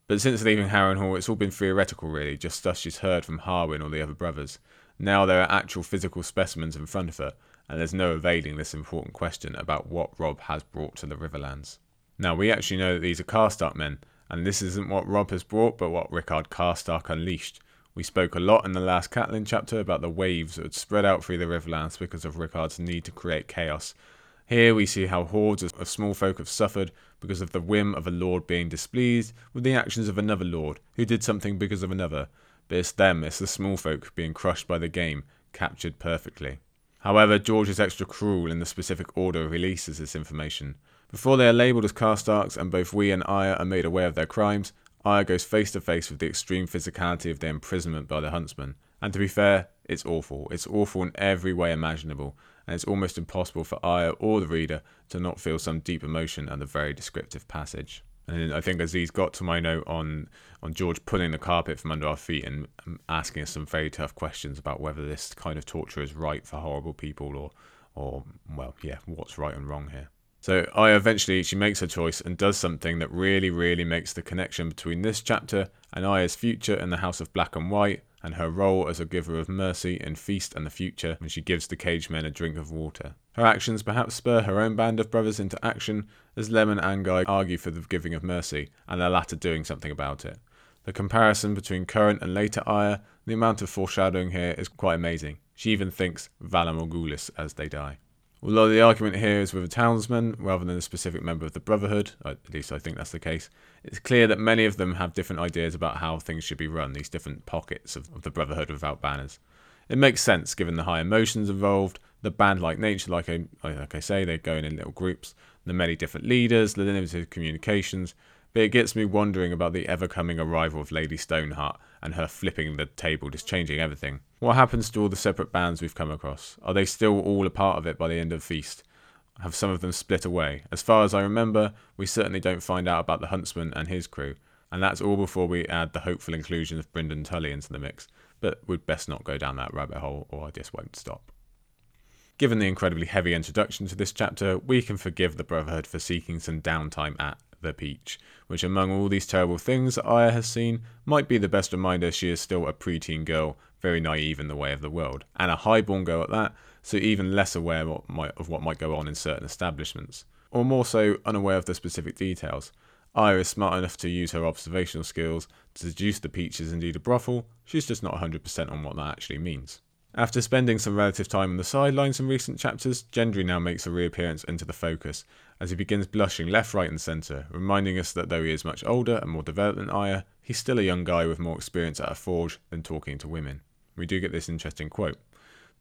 But since leaving Harrenhal, it's all been theoretical, really, just stuff she's heard from Harwin or the other brothers. Now there are actual physical specimens in front of her, and there's no evading this important question about what Robb has brought to the Riverlands. Now, we actually know that these are Karstark men, and this isn't what Robb has brought, but what Rickard Karstark unleashed. We spoke a lot in the last Catelyn chapter about the waves that had spread out through the Riverlands because of Rickard's need to create chaos, here we see how hordes of small folk have suffered because of the whim of a lord being displeased with the actions of another lord who did something because of another. But it's them, it's the small folk being crushed by the game, captured perfectly. However, George is extra cruel in the specific order he releases this information. Before they are labelled as Karstarks and both we and Arya are made aware of their crimes, Arya goes face to face with the extreme physicality of their imprisonment by the huntsman. And to be fair, it's awful. It's awful in every way imaginable, and it's almost impossible for Arya or the reader to not feel some deep emotion at the very descriptive passage. And I think Aziz got to my note on on George pulling the carpet from under our feet and asking us some very tough questions about whether this kind of torture is right for horrible people or or well, yeah, what's right and wrong here. So Arya eventually she makes her choice and does something that really, really makes the connection between this chapter and Arya's future in the House of Black and White and her role as a giver of mercy in Feast and the Future when she gives the cage men a drink of water. Her actions perhaps spur her own band of brothers into action as Lem and Anguy argue for the giving of mercy, and the latter doing something about it. The comparison between current and later Arya, the amount of foreshadowing here is quite amazing. She even thinks Valar Morghulis as they die. Although the argument here is with a townsman rather than a specific member of the Brotherhood, at least I think that's the case, it's clear that many of them have different ideas about how things should be run, these different pockets of, of the Brotherhood without banners. It makes sense given the high emotions involved, the band like nature, like I, like I say, they're going in little groups, the many different leaders, the limited communications, but it gets me wondering about the ever coming arrival of Lady Stoneheart and her flipping the table, just changing everything. What happens to all the separate bands we've come across? Are they still all a part of it by the end of Feast? Have some of them split away? As far as I remember, we certainly don't find out about the Huntsman and his crew, and that's all before we add the hopeful inclusion of Brynden Tully into the mix, but we'd best not go down that rabbit hole or I just won't stop. Given the incredibly heavy introduction to this chapter, we can forgive the Brotherhood for seeking some downtime at the peach, which among all these terrible things Arya has seen, might be the best reminder she is still a preteen girl, very naive in the way of the world, and a highborn girl at that, so even less aware what might, of what might go on in certain establishments, or more so unaware of the specific details. Arya is smart enough to use her observational skills to deduce the peach is indeed a brothel, she's just not 100% on what that actually means. After spending some relative time on the sidelines in recent chapters, Gendry now makes a reappearance into the focus, as he begins blushing left, right, and centre, reminding us that though he is much older and more developed than Arya, he's still a young guy with more experience at a forge than talking to women. We do get this interesting quote.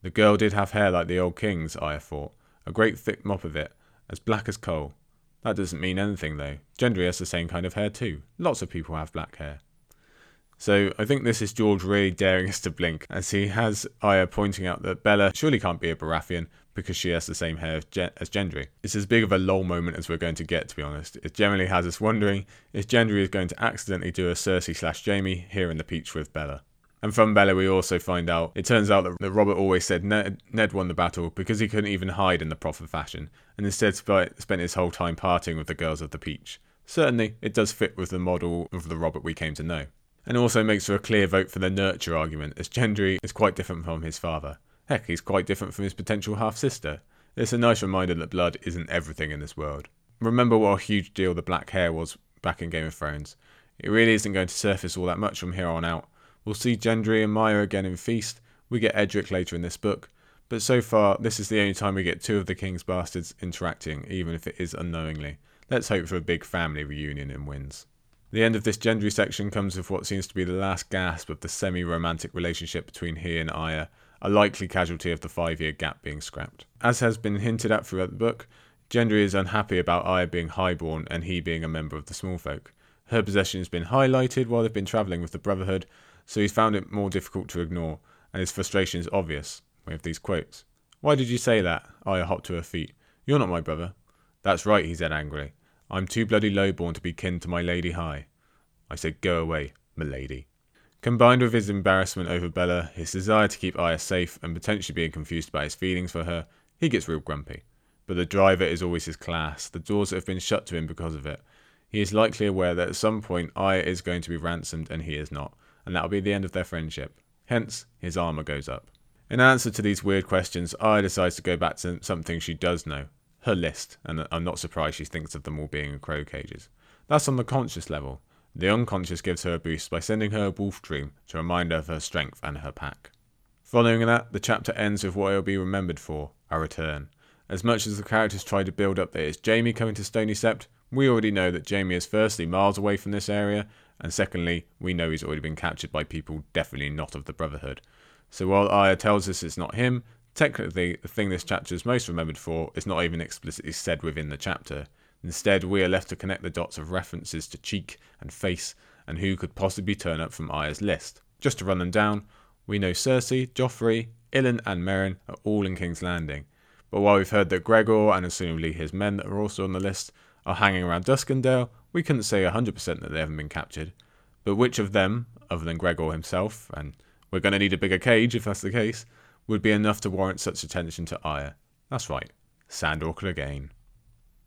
The girl did have hair like the old king's, Arya thought, a great thick mop of it, as black as coal. That doesn't mean anything though. Gendry has the same kind of hair too. Lots of people have black hair. So I think this is George really daring us to blink, as he has Arya pointing out that Bella surely can't be a Baratheon because she has the same hair as, Gen- as Gendry. It's as big of a lol moment as we're going to get, to be honest. It generally has us wondering if Gendry is going to accidentally do a Cersei slash Jaime here in the Peach with Bella. And from Bella, we also find out it turns out that Robert always said Ned, Ned won the battle because he couldn't even hide in the proper fashion, and instead spent his whole time partying with the girls of the Peach. Certainly, it does fit with the model of the Robert we came to know and also makes for a clear vote for the nurture argument, as Gendry is quite different from his father. Heck, he's quite different from his potential half sister. It's a nice reminder that blood isn't everything in this world. Remember what a huge deal the black hair was back in Game of Thrones. It really isn't going to surface all that much from here on out. We'll see Gendry and Meera again in Feast. We get Edric later in this book. But so far, this is the only time we get two of the King's bastards interacting, even if it is unknowingly. Let's hope for a big family reunion in Winds. The end of this Gendry section comes with what seems to be the last gasp of the semi romantic relationship between he and Arya, a likely casualty of the five year gap being scrapped. As has been hinted at throughout the book, Gendry is unhappy about Arya being highborn and he being a member of the small folk. Her possession has been highlighted while they've been travelling with the Brotherhood, so he's found it more difficult to ignore, and his frustration is obvious. We have these quotes. Why did you say that? Arya hopped to her feet. You're not my brother. That's right, he said angrily. I'm too bloody lowborn to be kin to my lady high. I said, Go away, milady. Combined with his embarrassment over Bella, his desire to keep Arya safe, and potentially being confused by his feelings for her, he gets real grumpy. But the driver is always his class, the doors have been shut to him because of it. He is likely aware that at some point Arya is going to be ransomed and he is not, and that'll be the end of their friendship. Hence, his armour goes up. In answer to these weird questions, Arya decides to go back to something she does know her list, and I'm not surprised she thinks of them all being in crow cages. That's on the conscious level. The unconscious gives her a boost by sending her a wolf dream to remind her of her strength and her pack. Following that, the chapter ends with what he'll be remembered for a return. As much as the characters try to build up that it's Jaime coming to Stony Sept, we already know that Jaime is firstly miles away from this area, and secondly, we know he's already been captured by people definitely not of the Brotherhood. So while Arya tells us it's not him, Technically, the thing this chapter is most remembered for is not even explicitly said within the chapter. Instead, we are left to connect the dots of references to cheek and face and who could possibly turn up from Arya's list. Just to run them down, we know Cersei, Joffrey, Ilyn, and Meryn are all in King's Landing. But while we've heard that Gregor and assumably his men that are also on the list are hanging around Duskendale, we couldn't say 100% that they haven't been captured. But which of them, other than Gregor himself, and we're going to need a bigger cage if that's the case, would be enough to warrant such attention to Arya. That's right, Sandor again.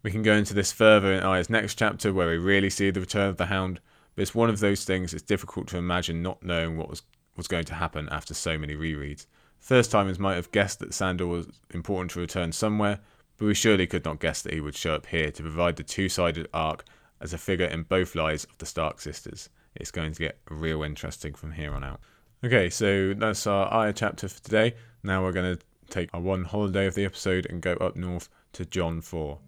We can go into this further in Arya's next chapter where we really see the return of the Hound, but it's one of those things it's difficult to imagine not knowing what was, was going to happen after so many rereads. First timers might have guessed that Sandor was important to return somewhere, but we surely could not guess that he would show up here to provide the two sided arc as a figure in both lives of the Stark sisters. it's going to get real interesting from here on out. Okay, so that's our Arya chapter for today. Now we're going to take our one holiday of the episode and go up north to Jon 4.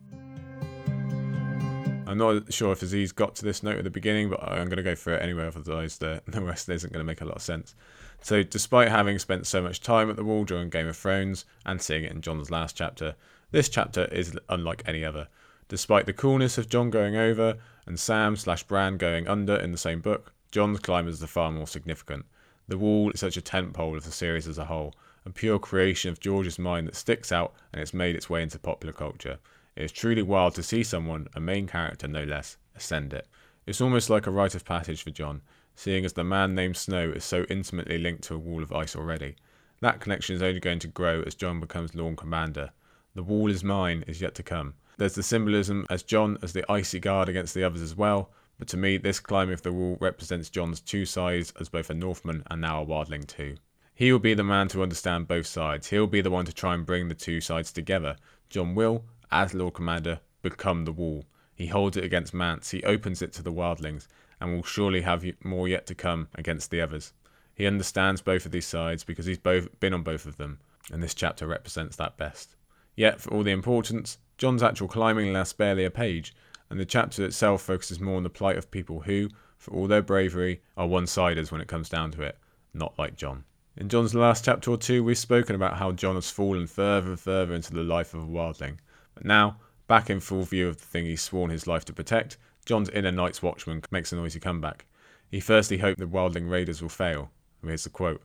I'm not sure if Aziz got to this note at the beginning, but I'm going to go through it anyway, otherwise the, the rest isn't going to make a lot of sense. So, despite having spent so much time at the wall during Game of Thrones and seeing it in Jon's last chapter, this chapter is unlike any other. Despite the coolness of Jon going over and Sam slash Bran going under in the same book, Jon's climb is the far more significant. The wall is such a tentpole of the series as a whole, a pure creation of George's mind that sticks out and it's made its way into popular culture. It is truly wild to see someone, a main character no less, ascend it. It's almost like a rite of passage for Jon, seeing as the man named Snow is so intimately linked to a wall of ice already. That connection is only going to grow as Jon becomes Lord Commander. The wall is mine is yet to come. There's the symbolism as Jon as the icy guard against the others as well, but to me, this climbing of the wall represents Jon's two sides as both a Northman and now a Wildling too. He will be the man to understand both sides. He'll be the one to try and bring the two sides together. Jon will, as Lord Commander, become the wall. He holds it against Mance, he opens it to the wildlings, and will surely have more yet to come against the others. He understands both of these sides because he's both been on both of them, and this chapter represents that best. Yet, for all the importance, Jon's actual climbing lasts barely a page, and the chapter itself focuses more on the plight of people who, for all their bravery, are one siders when it comes down to it, not like Jon. In Jon's last chapter or two, we've spoken about how Jon has fallen further and further into the life of a wildling, but now, back in full view of the thing he's sworn his life to protect, Jon's inner Night's Watchman makes a noisy comeback. He firstly hoped the Wildling raiders will fail. Here's the quote.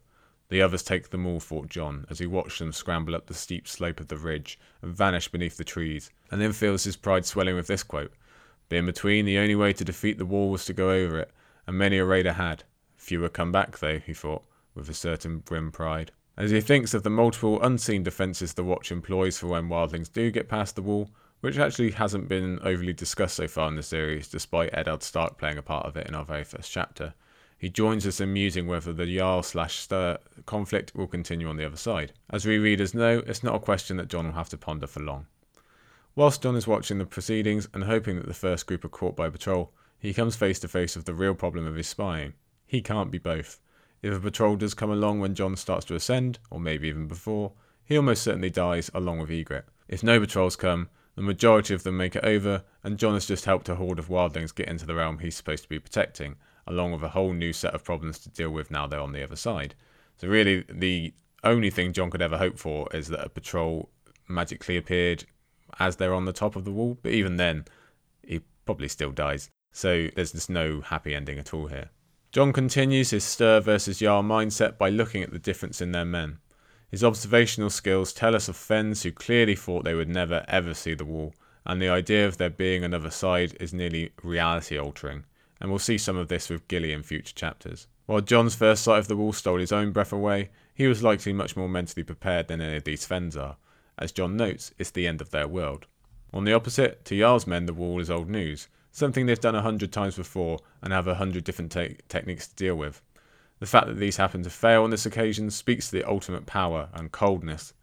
The others take them all, thought Jon, as he watched them scramble up the steep slope of the ridge and vanish beneath the trees, and then feels his pride swelling with this quote. But in between, the only way to defeat the wall was to go over it, and many a raider had. Fewer come back, though, he thought, with a certain grim pride. As he thinks of the multiple unseen defences the Watch employs for when wildlings do get past the wall, which actually hasn't been overly discussed so far in the series, despite Eddard Stark playing a part of it in our very first chapter, he joins us in musing whether the Jarl slash Styr conflict will continue on the other side. As we readers know, it's not a question that Jon will have to ponder for long. Whilst Jon is watching the proceedings and hoping that the first group are caught by patrol, he comes face to face with the real problem of his spying. He can't be both. If a patrol does come along when Jon starts to ascend, or maybe even before, he almost certainly dies along with Ygritte. If no patrols come, the majority of them make it over, and Jon has just helped a horde of wildlings get into the realm he's supposed to be protecting, along with a whole new set of problems to deal with now they're on the other side. So really, the only thing Jon could ever hope for is that a patrol magically appeared as they're on the top of the wall, but even then, he probably still dies. So there's just no happy ending at all here. Jon continues his Styr versus Jarl mindset by looking at the difference in their men. His observational skills tell us of Thenns who clearly thought they would never ever see the wall, and the idea of there being another side is nearly reality altering, and we'll see some of this with Gilly in future chapters. While Jon's first sight of the wall stole his own breath away, he was likely much more mentally prepared than any of these Thenns are. As Jon notes, it's the end of their world. On the opposite, to Jarl's men the wall is old news, something they've done a hundred times before and have a hundred different te- techniques to deal with. The fact that these happen to fail on this occasion speaks to the ultimate power and coldness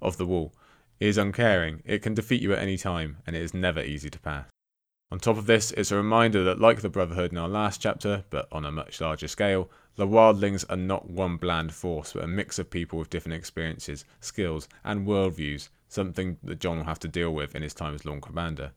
of the wall. It is uncaring, it can defeat you at any time, and it is never easy to pass. On top of this, it's a reminder that, like the Brotherhood in our last chapter, but on a much larger scale, the Wildlings are not one bland force, but a mix of people with different experiences, skills, and worldviews, something that Jon will have to deal with in his time as Lord Commander.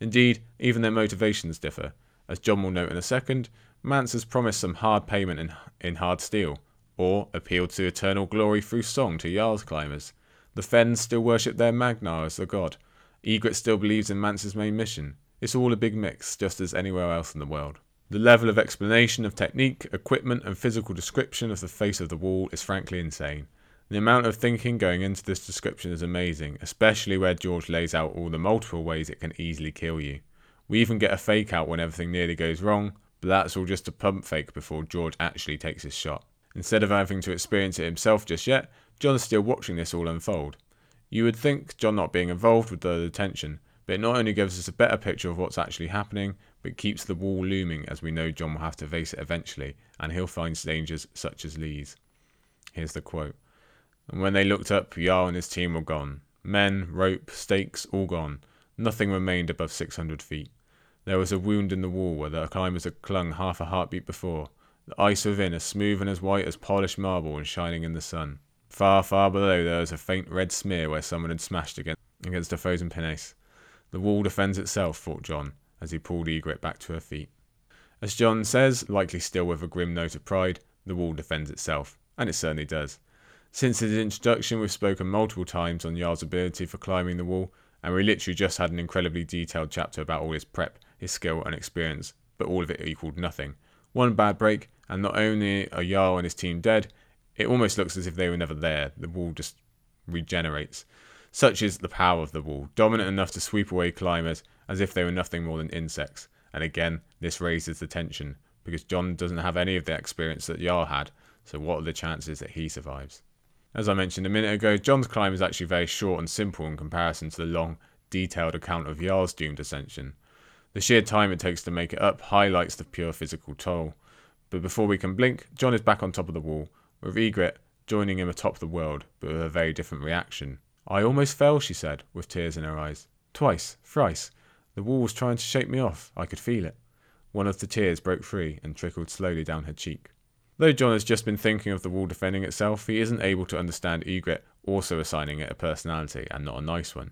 Indeed, even their motivations differ. As Jon will note in a second, Mance has promised some hard payment in, in hard steel, or appealed to eternal glory through song to Jarl's climbers. The Thenns still worship their Magnar as the god. Ygritte still believes in Mance's main mission. It's all a big mix, just as anywhere else in the world. The level of explanation of technique, equipment, and physical description of the face of the wall is frankly insane. The amount of thinking going into this description is amazing, especially where George lays out all the multiple ways it can easily kill you. We even get a fake out when everything nearly goes wrong, but that's all just a pump fake before George actually takes his shot. Instead of having to experience it himself just yet, Jon is still watching this all unfold. You would think Jon not being involved would the tension, but it not only gives us a better picture of what's actually happening, but keeps the wall looming as we know Jon will have to face it eventually, and he'll find dangers such as these. Here's the quote and when they looked up, Jarl and his team were gone. Men, rope, stakes, all gone. Nothing remained above 600 feet. There was a wound in the wall where the climbers had clung half a heartbeat before, the ice within as smooth and as white as polished marble and shining in the sun. Far, far below there was a faint red smear where someone had smashed against, against a frozen pinnace. The wall defends itself, thought Jon, as he pulled Ygritte back to her feet. As Jon says, likely still with a grim note of pride, the wall defends itself, and it certainly does. Since his introduction, we've spoken multiple times on Jarl's ability for climbing the wall, and we literally just had an incredibly detailed chapter about all his prep, his skill, and experience, but all of it equaled nothing. One bad break, and not only are Jarl and his team dead, it almost looks as if they were never there. The wall just regenerates. Such is the power of the wall, dominant enough to sweep away climbers as if they were nothing more than insects. And again, this raises the tension, because Jon doesn't have any of the experience that Jarl had, so what are the chances that he survives? As I mentioned a minute ago, Jon's climb is actually very short and simple in comparison to the long, detailed account of Jarl's doomed ascension. The sheer time it takes to make it up highlights the pure physical toll. But before we can blink, Jon is back on top of the wall, with Ygritte joining him atop the world, but with a very different reaction. I almost fell, she said, with tears in her eyes. Twice, thrice. The wall was trying to shake me off. I could feel it. One of the tears broke free and trickled slowly down her cheek. Though Jon has just been thinking of the wall defending itself, he isn't able to understand Ygritte also assigning it a personality and not a nice one.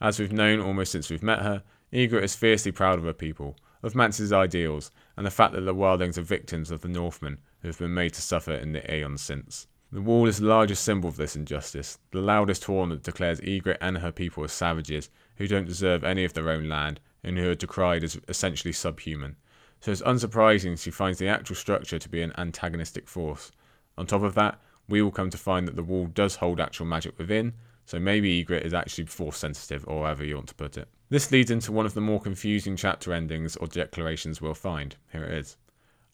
As we've known almost since we've met her, Ygritte is fiercely proud of her people, of Mance's ideals, and the fact that the wildlings are victims of the Northmen who have been made to suffer in the aeons since. The wall is the largest symbol of this injustice, the loudest horn that declares Ygritte and her people as savages who don't deserve any of their own land and who are decried as essentially subhuman so it's unsurprising she finds the actual structure to be an antagonistic force. On top of that, we will come to find that the wall does hold actual magic within, so maybe Ygritte is actually force sensitive, or however you want to put it. This leads into one of the more confusing chapter endings or declarations we'll find. Here it is.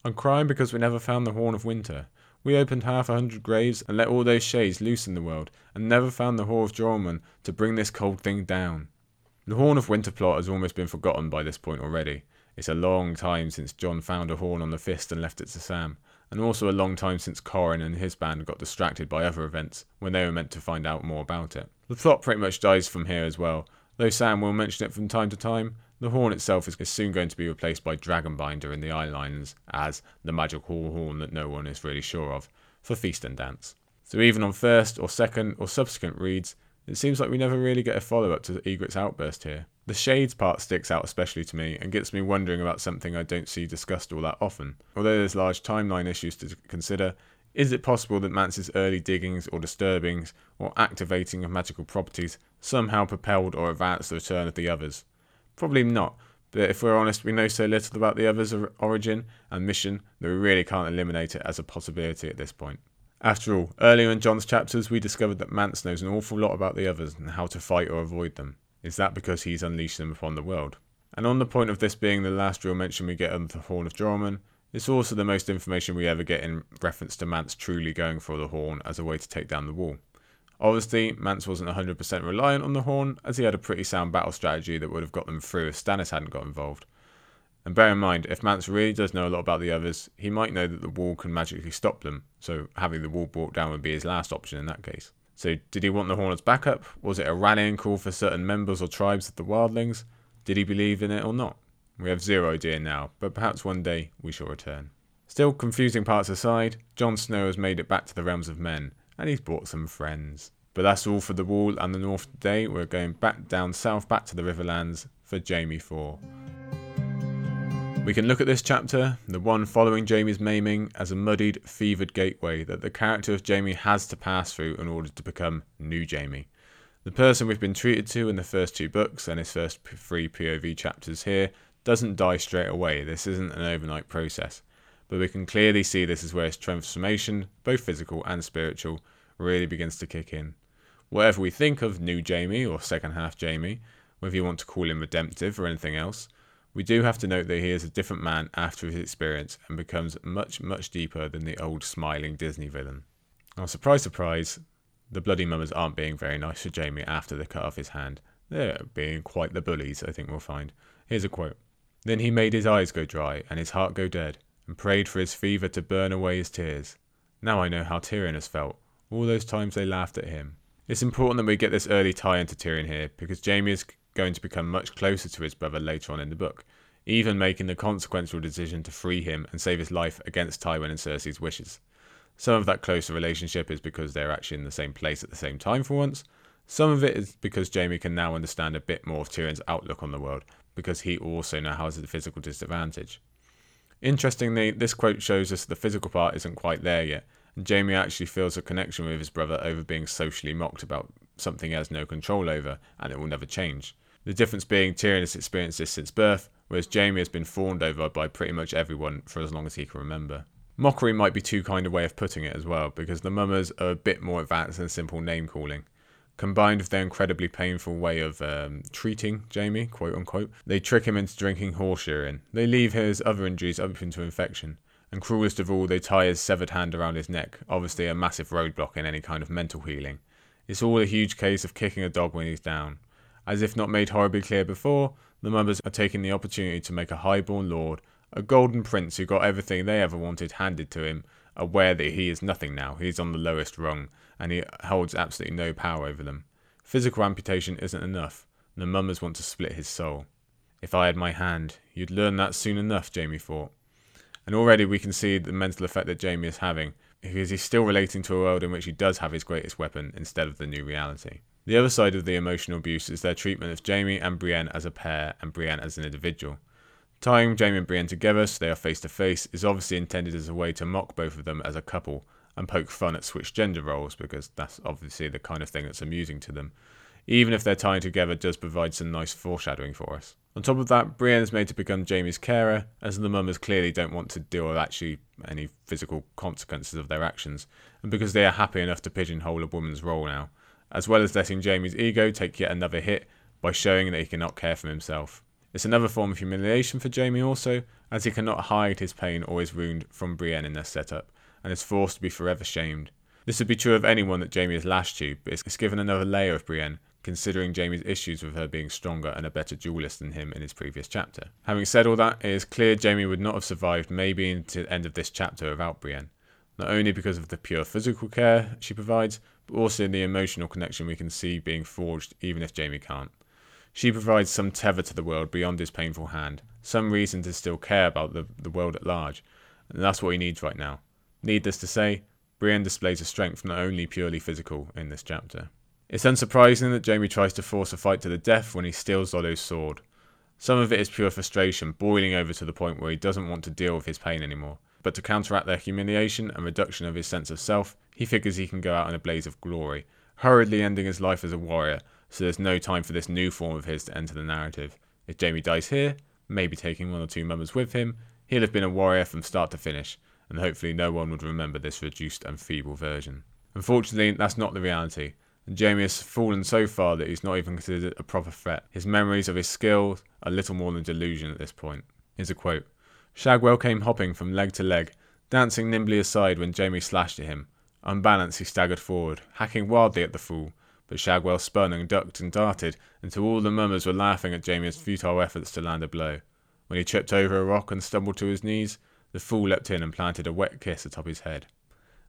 I'm crying because we never found the Horn of Winter. We opened half a hundred graves and let all those shades loose in the world, and never found the Horn of Joramun to bring this cold thing down. The Horn of Winter plot has almost been forgotten by this point already. It's a long time since Jon found a horn on the fist and left it to Sam, and also a long time since Qhorin and his band got distracted by other events when they were meant to find out more about it. The plot pretty much dies from here as well, though Sam will mention it from time to time. The horn itself is soon going to be replaced by Dragonbinder in the Islands as the magical horn that no one is really sure of for Feast and Dance. So even on first or second or subsequent reads, it seems like we never really get a follow up to Ygritte's outburst here. The shades part sticks out especially to me and gets me wondering about something I don't see discussed all that often. Although there's large timeline issues to consider, is it possible that Mance's early diggings or disturbings or activating of magical properties somehow propelled or advanced the return of the others? Probably not, but if we're honest, we know so little about the others' origin and mission that we really can't eliminate it as a possibility at this point. After all, earlier in Jon's chapters, we discovered that Mance knows an awful lot about the others and how to fight or avoid them. Is that because he's unleashed them upon the world? And on the point of this being the last real mention we get of the Horn of Joramun, it's also the most information we ever get in reference to Mance truly going for the Horn as a way to take down the wall. Obviously, Mance wasn't 100% reliant on the Horn, as he had a pretty sound battle strategy that would have got them through if Stannis hadn't got involved. And bear in mind, if Mance really does know a lot about the others, he might know that the wall can magically stop them, so having the wall brought down would be his last option in that case. So, did he want the Hornets backup? Was it a rallying call for certain members or tribes of the Wildlings? Did he believe in it or not? We have zero idea now, but perhaps one day we shall return. Still, confusing parts aside, Jon Snow has made it back to the realms of men, and he's brought some friends. But that's all for the Wall and the North today. We're going back down south, back to the Riverlands for Jaime 4. We can look at this chapter, the one following Jaime's maiming, as a muddied, fevered gateway that the character of Jaime has to pass through in order to become New Jaime. The person we've been treated to in the first two books and his first three POV chapters here doesn't die straight away. This isn't an overnight process. But we can clearly see this is where his transformation, both physical and spiritual, really begins to kick in. Whatever we think of New Jaime or second half Jaime, whether you want to call him redemptive or anything else, we do have to note that he is a different man after his experience and becomes much, much deeper than the old smiling Disney villain. Now, surprise, surprise, the Bloody Mummers aren't being very nice to Jaime after they cut off his hand. They're being quite the bullies, I think we'll find. Here's a quote Then he made his eyes go dry and his heart go dead, and prayed for his fever to burn away his tears. Now I know how Tyrion has felt, all those times they laughed at him. It's important that we get this early tie into Tyrion here, because Jaime is going to become much closer to his brother later on in the book. even making the consequential decision to free him and save his life against Tywin and Cersei's wishes. Some of that closer relationship is because they're actually in the same place at the same time for once. Some of it is because Jaime can now understand a bit more of Tyrion's outlook on the world, because he also now has a physical disadvantage. Interestingly, this quote shows us the physical part isn't quite there yet, and Jaime actually feels a connection with his brother over being socially mocked about something he has no control over, and it will never change. The difference being Tyrion has experienced this since birth, whereas Jaime has been fawned over by pretty much everyone for as long as he can remember. Mockery might be too kind a way of putting it as well, because the mummers are a bit more advanced than simple name calling. Combined with their incredibly painful way of um, treating Jaime, quote unquote, they trick him into drinking horse urine. They leave his other injuries open to infection. And cruelest of all, they tie his severed hand around his neck, obviously a massive roadblock in any kind of mental healing. It's all a huge case of kicking a dog when he's down. As if not made horribly clear before, the mummers are taking the opportunity to make a highborn lord a golden prince who got everything they ever wanted handed to him, aware that he is nothing now, he is on the lowest rung, and he holds absolutely no power over them. Physical amputation isn't enough, the mummers want to split his soul. If I had my hand, you'd learn that soon enough, Jaime thought. And already we can see the mental effect that Jaime is having, because he's still relating to a world in which he does have his greatest weapon instead of the new reality. The other side of the emotional abuse is their treatment of Jaime and Brienne as a pair and Brienne as an individual. Tying Jaime and Brienne together so they are face to face is obviously intended as a way to mock both of them as a couple and poke fun at switched gender roles because that's obviously the kind of thing that's amusing to them. Even if their tying together does provide some nice foreshadowing for us. On top of that, Brienne is made to become Jaime's carer, as the mummers clearly don't want to deal with actually any physical consequences of their actions, and because they are happy enough to pigeonhole a woman's role now, as well as letting Jaime's ego take yet another hit by showing that he cannot care for himself. It's another form of humiliation for Jaime also, as he cannot hide his pain or his wound from Brienne in their setup, and is forced to be forever shamed. This would be true of anyone that Jaime has lashed to, but it's given another layer of Brienne, considering Jaime's issues with her being stronger and a better duelist than him in his previous chapter. Having said all that, it is clear Jaime would not have survived maybe into the end of this chapter without Brienne, not only because of the pure physical care she provides, but also the emotional connection we can see being forged even if Jaime can't. She provides some tether to the world beyond his painful hand, some reason to still care about the, the world at large, and that's what he needs right now. Needless to say, Brienne displays a strength not only purely physical in this chapter. It's unsurprising that Jaime tries to force a fight to the death when he steals Lotto's sword. Some of it is pure frustration, boiling over to the point where he doesn't want to deal with his pain anymore. But to counteract their humiliation and reduction of his sense of self, he figures he can go out in a blaze of glory, hurriedly ending his life as a warrior so there's no time for this new form of his to enter the narrative. If Jaime dies here, maybe taking one or two mummers with him, he'll have been a warrior from start to finish, and hopefully no one would remember this reduced and feeble version. Unfortunately, that's not the reality, and Jaime has fallen so far that he's not even considered a proper threat. His memories of his skills are little more than delusion at this point. Here's a quote Shagwell came hopping from leg to leg, dancing nimbly aside when Jaime slashed at him. Unbalanced, he staggered forward, hacking wildly at the fool, but Shagwell spun and ducked and darted until all the mummers were laughing at Jaime's futile efforts to land a blow. When he tripped over a rock and stumbled to his knees, the fool leapt in and planted a wet kiss atop his head.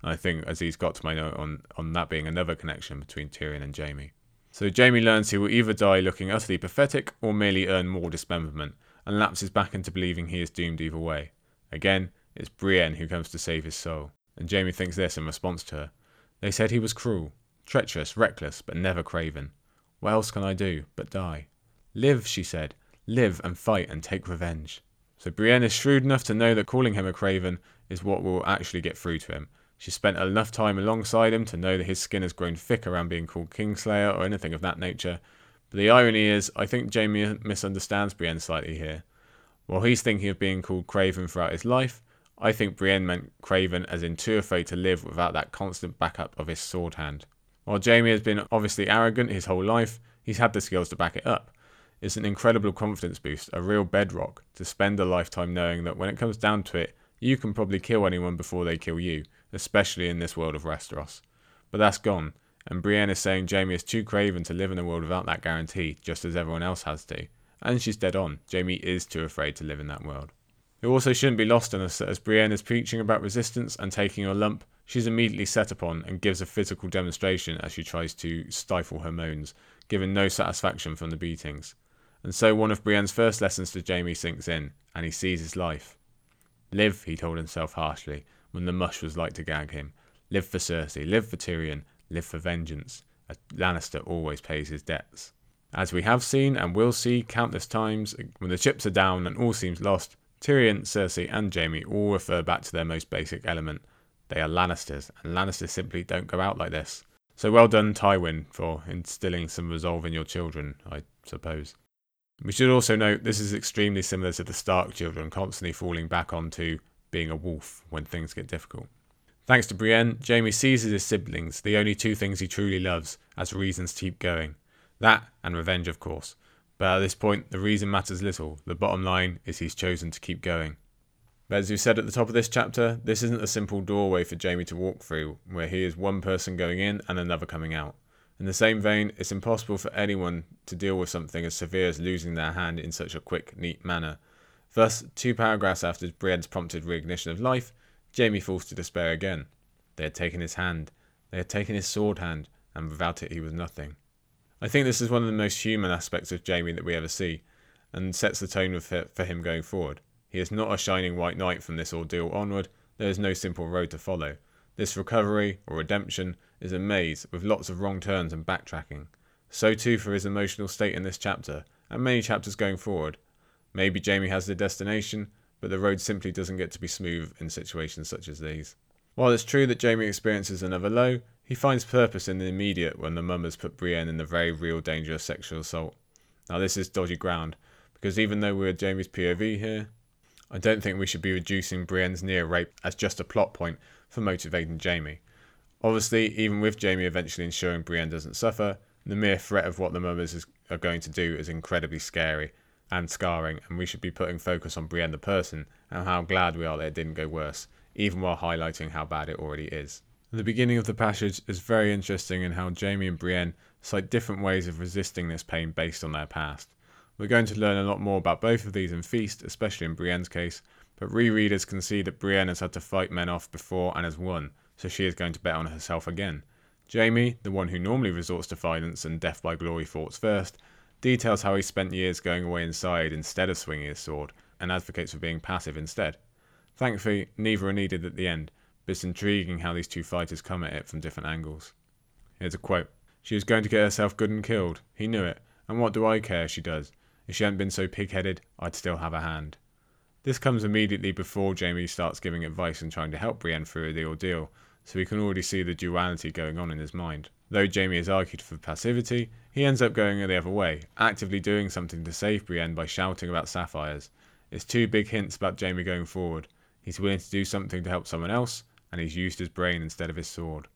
And I think Aziz got to my note on, on that being another connection between Tyrion and Jaime. So Jaime learns he will either die looking utterly pathetic or merely earn more dismemberment, and lapses back into believing he is doomed either way. Again, it's Brienne who comes to save his soul, and Jaime thinks this in response to her. They said he was cruel, treacherous, reckless, but never craven. What else can I do but die? Live, she said, live and fight and take revenge. So Brienne is shrewd enough to know that calling him a craven is what will actually get through to him. She spent enough time alongside him to know that his skin has grown thick around being called Kingslayer or anything of that nature. But the irony is, I think Jaime misunderstands Brienne slightly here. While he's thinking of being called Craven throughout his life, I think Brienne meant Craven as in too afraid to live without that constant backup of his sword hand. While Jaime has been obviously arrogant his whole life, he's had the skills to back it up. It's an incredible confidence boost, a real bedrock, to spend a lifetime knowing that when it comes down to it, you can probably kill anyone before they kill you, especially in this world of Westeros. But that's gone, and Brienne is saying Jaime is too craven to live in a world without that guarantee, just as everyone else has to. And she's dead on. Jaime is too afraid to live in that world. It also shouldn't be lost on us that as Brienne is preaching about resistance and taking a lump, She's immediately set upon and gives a physical demonstration as she tries to stifle her moans, given no satisfaction from the beatings. And so one of Brienne's first lessons to Jaime sinks in, and he sees his life. Live, he told himself harshly, when the mush was like to gag him. Live for Cersei, live for Tyrion, live for vengeance. A Lannister always pays his debts. As we have seen and will see countless times, when the chips are down and all seems lost, Tyrion, Cersei, and Jaime all refer back to their most basic element. They are Lannisters, and Lannisters simply don't go out like this. So well done, Tywin, for instilling some resolve in your children, I suppose. We should also note this is extremely similar to the Stark children constantly falling back onto being a wolf when things get difficult. Thanks to Brienne, Jaime seizes his siblings, the only two things he truly loves, as reasons to keep going. That and revenge, of course. But at this point, the reason matters little. The bottom line is he's chosen to keep going. But as we said at the top of this chapter, this isn't a simple doorway for Jaime to walk through, where he is one person going in and another coming out. In the same vein, it's impossible for anyone to deal with something as severe as losing their hand in such a quick, neat manner. Thus, two paragraphs after Brienne's prompted reignition of life, Jaime falls to despair again. They had taken his hand, they had taken his sword hand, and without it he was nothing. I think this is one of the most human aspects of Jaime that we ever see, and sets the tone for him going forward. He is not a shining white knight from this ordeal onward, there is no simple road to follow. This recovery, or redemption, is a maze with lots of wrong turns and backtracking. So too for his emotional state in this chapter, and many chapters going forward. Maybe Jaime has the destination, but the road simply doesn't get to be smooth in situations such as these. While it's true that Jaime experiences another low, he finds purpose in the immediate when the mummers put Brienne in the very real danger of sexual assault. Now, this is dodgy ground, because even though we're Jaime's POV here, I don't think we should be reducing Brienne's near rape as just a plot point for motivating Jaime. Obviously, even with Jaime eventually ensuring Brienne doesn't suffer, the mere threat of what the mummers are going to do is incredibly scary and scarring, and we should be putting focus on Brienne the person and how glad we are that it didn't go worse, even while highlighting how bad it already is. The beginning of the passage is very interesting in how Jaime and Brienne cite different ways of resisting this pain based on their past. We're going to learn a lot more about both of these in Feast, especially in Brienne's case, but rereaders can see that Brienne has had to fight men off before and has won, so she is going to bet on herself again. Jaime, the one who normally resorts to violence and death by glory thoughts first, details how he spent years going away inside instead of swinging his sword, and advocates for being passive instead. Thankfully, neither are needed at the end, but it's intriguing how these two fighters come at it from different angles. Here's a quote She was going to get herself good and killed. He knew it. And what do I care, she does. If she hadn't been so pig headed, I'd still have a hand. This comes immediately before Jaime starts giving advice and trying to help Brienne through the ordeal, so we can already see the duality going on in his mind. Though Jaime has argued for passivity, he ends up going the other way, actively doing something to save Brienne by shouting about sapphires. It's two big hints about Jaime going forward. He's willing to do something to help someone else, and he's used his brain instead of his sword.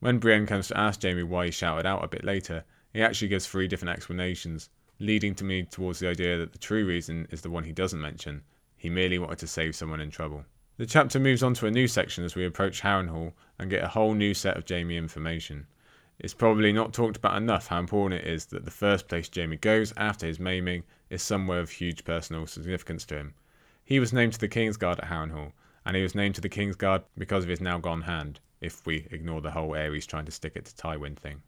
When Brienne comes to ask Jaime why he shouted out a bit later, he actually gives three different explanations, leading to me towards the idea that the true reason is the one he doesn't mention. He merely wanted to save someone in trouble. The chapter moves on to a new section as we approach Harrenhal and get a whole new set of Jaime information. It's probably not talked about enough how important it is that the first place Jaime goes after his maiming is somewhere of huge personal significance to him. He was named to the Kingsguard at Harrenhal, and he was named to the Kingsguard because of his now gone hand, if we ignore the whole Aerys trying to stick it to Tywin thing.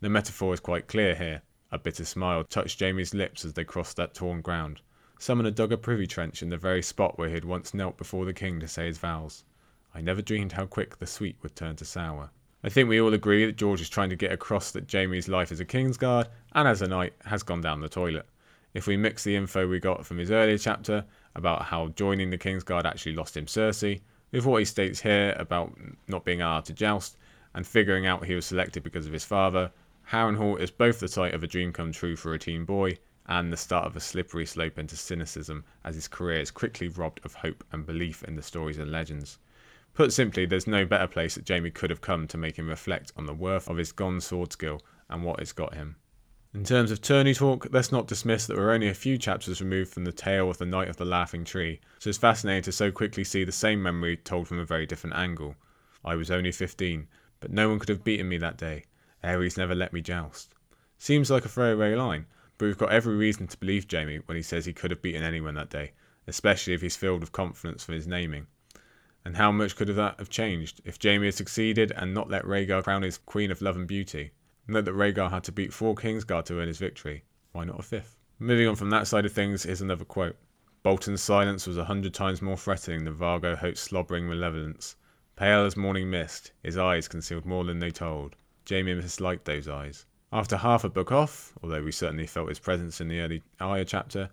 The metaphor is quite clear here. A bitter smile touched Jaime's lips as they crossed that torn ground. Someone had dug a privy trench in the very spot where he had once knelt before the king to say his vows. I never dreamed how quick the sweet would turn to sour. I think we all agree that George is trying to get across that Jaime's life as a Kingsguard and as a knight has gone down the toilet. If we mix the info we got from his earlier chapter about how joining the Kingsguard actually lost him Cersei, with what he states here about not being allowed to joust, and figuring out he was selected because of his father, Harrenhal is both the site of a dream come true for a teen boy and the start of a slippery slope into cynicism as his career is quickly robbed of hope and belief in the stories and legends. Put simply, there's no better place that Jaime could have come to make him reflect on the worth of his gone sword skill and what it's got him. In terms of tourney talk, let's not dismiss that we're only a few chapters removed from the tale of the Knight of the Laughing Tree, so it's fascinating to so quickly see the same memory told from a very different angle. I was only 15, but no one could have beaten me that day. Aerys never let me joust. Seems like a throwaway line, but we've got every reason to believe Jaime when he says he could have beaten anyone that day, especially if he's filled with confidence from his naming. And how much could that have changed if Jaime had succeeded and not let Rhaegar crown his Queen of Love and Beauty? Note that Rhaegar had to beat four Kingsguard to earn his victory. Why not a fifth? Moving on from that side of things, here's another quote. Bolton's silence was a hundred times more threatening than Vargo Hoat's slobbering malevolence. Pale as morning mist, his eyes concealed more than they told. Jaime misliked those eyes. After half a book off, although we certainly felt his presence in the early Arya chapter,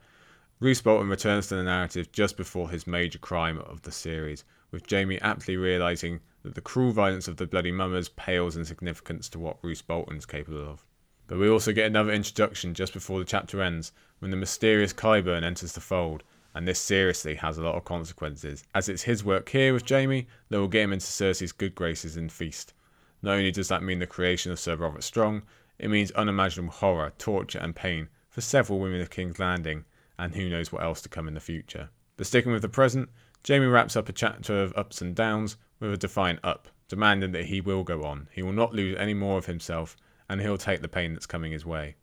Roose Bolton returns to the narrative just before his major crime of the series, with Jaime aptly realizing that the cruel violence of the Bloody Mummers pales in significance to what Roose Bolton's capable of. But we also get another introduction just before the chapter ends, when the mysterious Qyburn enters the fold, and this seriously has a lot of consequences, as it's his work here with Jaime that will get him into Cersei's good graces in Feast. Not only does that mean the creation of Sir Robert Strong, it means unimaginable horror, torture, and pain for several women of King's Landing, and who knows what else to come in the future. But sticking with the present, Jaime wraps up a chapter of ups and downs with a defiant up, demanding that he will go on, he will not lose any more of himself, and he'll take the pain that's coming his way.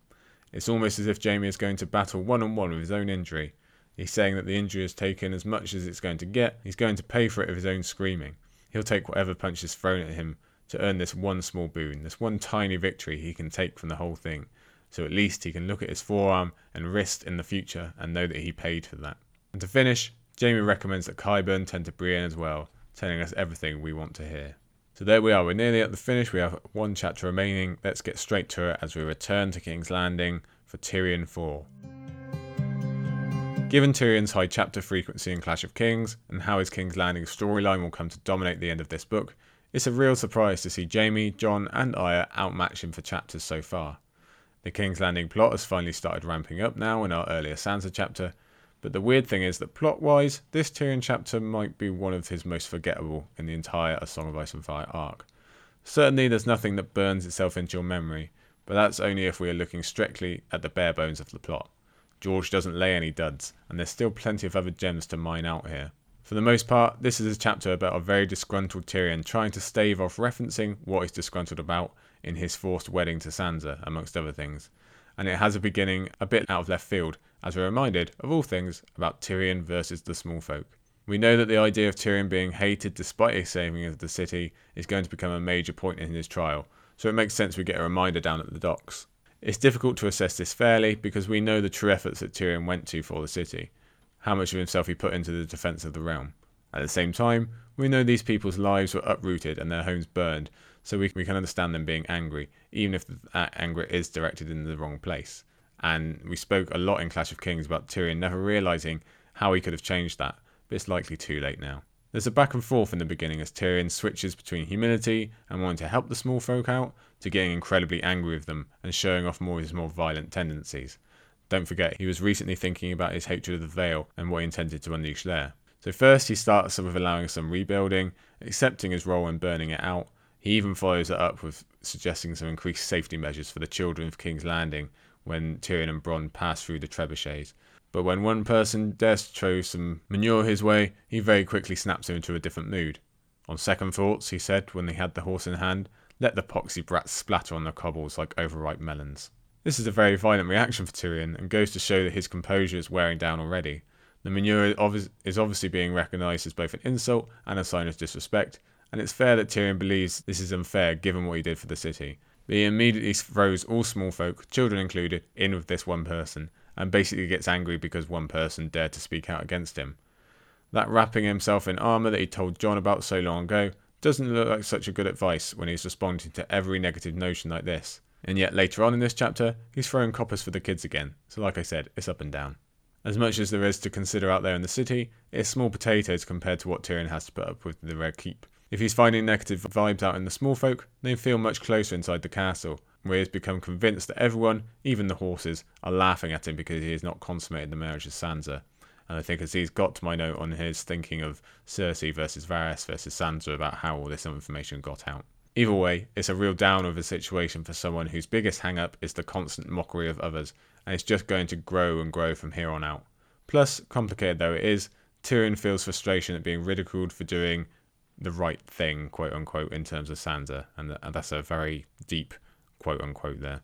It's almost as if Jaime is going to battle one on one with his own injury. He's saying that the injury has taken as much as it's going to get, he's going to pay for it with his own screaming. He'll take whatever punch is thrown at him to earn this one small boon, this one tiny victory he can take from the whole thing, so at least he can look at his forearm and wrist in the future and know that he paid for that. And to finish, Jaime recommends that Qyburn tend to Brienne as well, telling us everything we want to hear. So there we are, we're nearly at the finish. We have one chapter remaining. Let's get straight to it as we return to King's Landing for Tyrion 4. Given Tyrion's high chapter frequency in Clash of Kings, and how his King's Landing storyline will come to dominate the end of this book, it's a real surprise to see Jaime, Jon, and Arya outmatching for chapters so far. The King's Landing plot has finally started ramping up now in our earlier Sansa chapter, but the weird thing is that plot wise, this Tyrion chapter might be one of his most forgettable in the entire A Song of Ice and Fire arc. Certainly, there's nothing that burns itself into your memory, but that's only if we are looking strictly at the bare bones of the plot. George doesn't lay any duds, and there's still plenty of other gems to mine out here. For the most part, this is a chapter about a very disgruntled Tyrion trying to stave off referencing what he's disgruntled about in his forced wedding to Sansa, amongst other things. And it has a beginning a bit out of left field, as we're reminded, of all things, about Tyrion versus the small folk. We know that the idea of Tyrion being hated despite his saving of the city is going to become a major point in his trial, so it makes sense we get a reminder down at the docks. It's difficult to assess this fairly because we know the true efforts that Tyrion went to for the city, how much of himself he put into the defence of the realm. At the same time, we know these people's lives were uprooted and their homes burned, so we, we can understand them being angry, even if that anger is directed in the wrong place. And we spoke a lot in Clash of Kings about Tyrion never realizing how he could have changed that, but it's likely too late now. There's a back and forth in the beginning as Tyrion switches between humility and wanting to help the small folk out to getting incredibly angry with them and showing off more of his more violent tendencies. Don't forget, he was recently thinking about his hatred of the Vale and what he intended to unleash there. So first he starts with allowing some rebuilding, accepting his role in burning it out. He even follows it up with suggesting some increased safety measures for the children of King's Landing when Tyrion and Bronn pass through the trebuchets. But when one person dares to throw some manure his way, he very quickly snaps him into a different mood. On second thoughts, he said when they had the horse in hand, let the poxy brats splatter on the cobbles like overripe melons. This is a very violent reaction for Tyrion and goes to show that his composure is wearing down already. The manure is obviously being recognised as both an insult and a sign of disrespect, and it's fair that Tyrion believes this is unfair given what he did for the city. He immediately throws all small folk, children included, in with this one person, and basically gets angry because one person dared to speak out against him. That wrapping himself in armour that he told Jon about so long ago doesn't look like such a good advice when he's responding to every negative notion like this. And yet later on in this chapter, he's throwing coppers for the kids again, so like I said, it's up and down. As much as there is to consider out there in the city, it's small potatoes compared to what Tyrion has to put up with the Red Keep. If he's finding negative vibes out in the small folk, they feel much closer inside the castle, where he has become convinced that everyone, even the horses, are laughing at him because he has not consummated the marriage with Sansa. And I think as he's got to my note on his thinking of Cersei versus Varys versus Sansa about how all this information got out. Either way, it's a real down of a situation for someone whose biggest hang up is the constant mockery of others, and it's just going to grow and grow from here on out. Plus, complicated though it is, Tyrion feels frustration at being ridiculed for doing the right thing, quote unquote, in terms of Sansa, and, that's a very deep quote unquote there.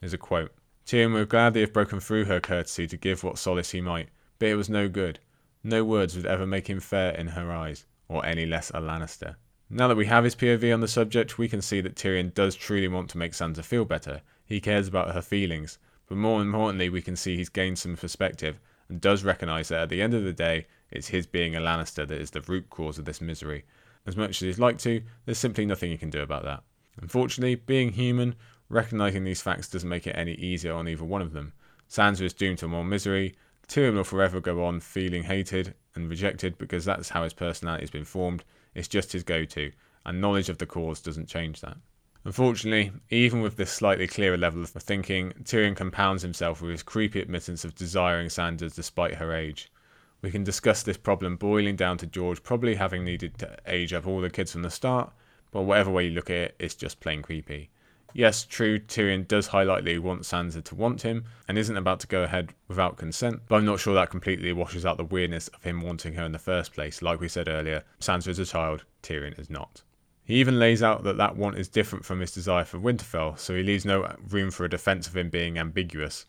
There's a quote Tyrion would gladly have broken through her courtesy to give what solace he might, but it was no good. No words would ever make him fair in her eyes, or any less a Lannister. Now that we have his POV on the subject, we can see that Tyrion does truly want to make Sansa feel better. He cares about her feelings, But more importantly, we can see he's gained some perspective and does recognise that at the end of the day, it's his being a Lannister that is the root cause of this misery. As much as he'd like to, there's simply nothing he can do about that. Unfortunately, being human, recognising these facts doesn't make it any easier on either one of them. Sansa is doomed to more misery. Tyrion will forever go on feeling hated and rejected because that's how his personality has been formed. It's just his go to, and knowledge of the cause doesn't change that. Unfortunately, even with this slightly clearer level of thinking, Tyrion compounds himself with his creepy admittance of desiring Sansa despite her age. We can discuss this problem boiling down to George probably having needed to age up all the kids from the start, but whatever way you look at it, it's just plain creepy. Yes, true, Tyrion does highlight that he wants Sansa to want him and isn't about to go ahead without consent, but I'm not sure that completely washes out the weirdness of him wanting her in the first place. Like we said earlier, Sansa is a child, Tyrion is not. He even lays out that that want is different from his desire for Winterfell, so he leaves no room for a defense of him being ambiguous.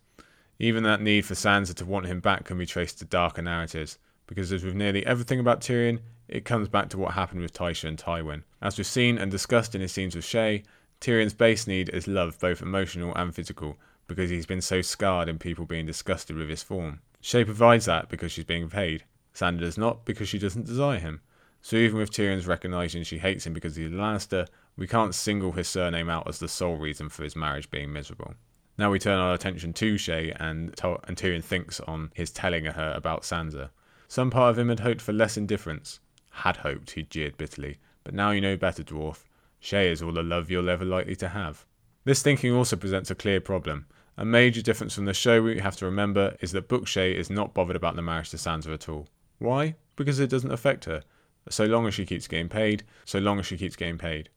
Even that need for Sansa to want him back can be traced to darker narratives, because as with nearly everything about Tyrion, it comes back to what happened with Tysha and Tywin. As we've seen and discussed in his scenes with Shae, Tyrion's base need is love, both emotional and physical, because he's been so scarred in people being disgusted with his form. Shae provides that because she's being paid. Sansa does not because she doesn't desire him. So even with Tyrion's recognition she hates him because he's a Lannister, we can't single his surname out as the sole reason for his marriage being miserable. Now we turn our attention to Shae, and, and Tyrion thinks on his telling her about Sansa. Some part of him had hoped for less indifference. Had hoped, he jeered bitterly. But now you know better, dwarf. Shae is all the love you're ever likely to have. This thinking also presents a clear problem. A major difference from the show we have to remember is that Book is not bothered about the marriage to Sansa at all. Why? Because it doesn't affect her. So long as she keeps getting paid, so long as she keeps getting paid.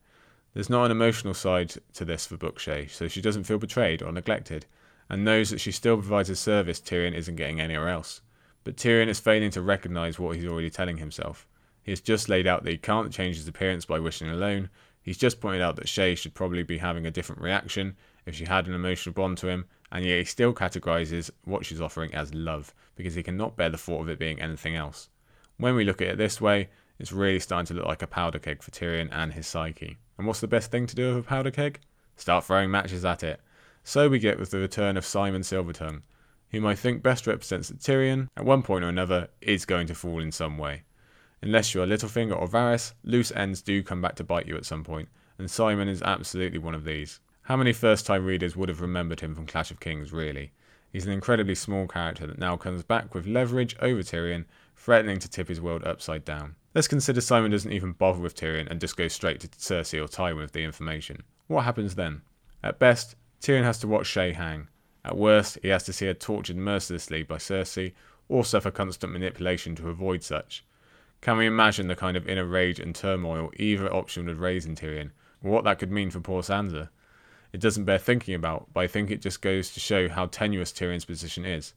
There's not an emotional side to this for Book so she doesn't feel betrayed or neglected, and knows that she still provides a service Tyrion isn't getting anywhere else. But Tyrion is failing to recognise what he's already telling himself. He has just laid out that he can't change his appearance by wishing alone. He's just pointed out that Shae should probably be having a different reaction if she had an emotional bond to him, and yet he still categorises what she's offering as love, because he cannot bear the thought of it being anything else. When we look at it this way, it's really starting to look like a powder keg for Tyrion and his psyche. And what's the best thing to do with a powder keg? Start throwing matches at it. So we get with the return of Simon Silvertongue, whom I think best represents that Tyrion, at one point or another, is going to fall in some way. Unless you're Littlefinger or Varys, loose ends do come back to bite you at some point, and Simon is absolutely one of these. How many first time readers would have remembered him from Clash of Kings, really? He's an incredibly small character that now comes back with leverage over Tyrion, threatening to tip his world upside down. Let's consider Simon doesn't even bother with Tyrion and just goes straight to Cersei or Tywin with the information. What happens then? At best, Tyrion has to watch Shae hang. At worst, he has to see her tortured mercilessly by Cersei or suffer constant manipulation to avoid such. Can we imagine the kind of inner rage and turmoil either option would raise in Tyrion, what that could mean for poor Sansa? It doesn't bear thinking about, but I think it just goes to show how tenuous Tyrion's position is.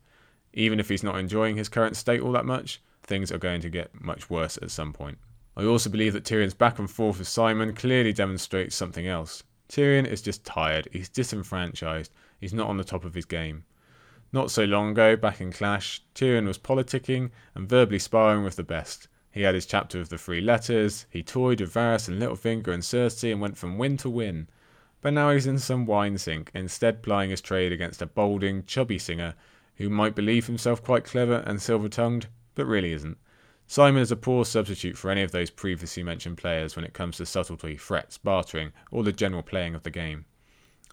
Even if he's not enjoying his current state all that much, things are going to get much worse at some point. I also believe that Tyrion's back and forth with Simon clearly demonstrates something else. Tyrion is just tired, he's disenfranchised, he's not on the top of his game. Not so long ago, back in Clash, Tyrion was politicking and verbally sparring with the best. He had his chapter of the three letters, he toyed with Varys and Littlefinger and Cersei and went from win to win. But now he's in some wine sink, instead plying his trade against a balding, chubby singer who might believe himself quite clever and silver tongued, but really isn't. Simon is a poor substitute for any of those previously mentioned players when it comes to subtlety, threats, bartering, or the general playing of the game.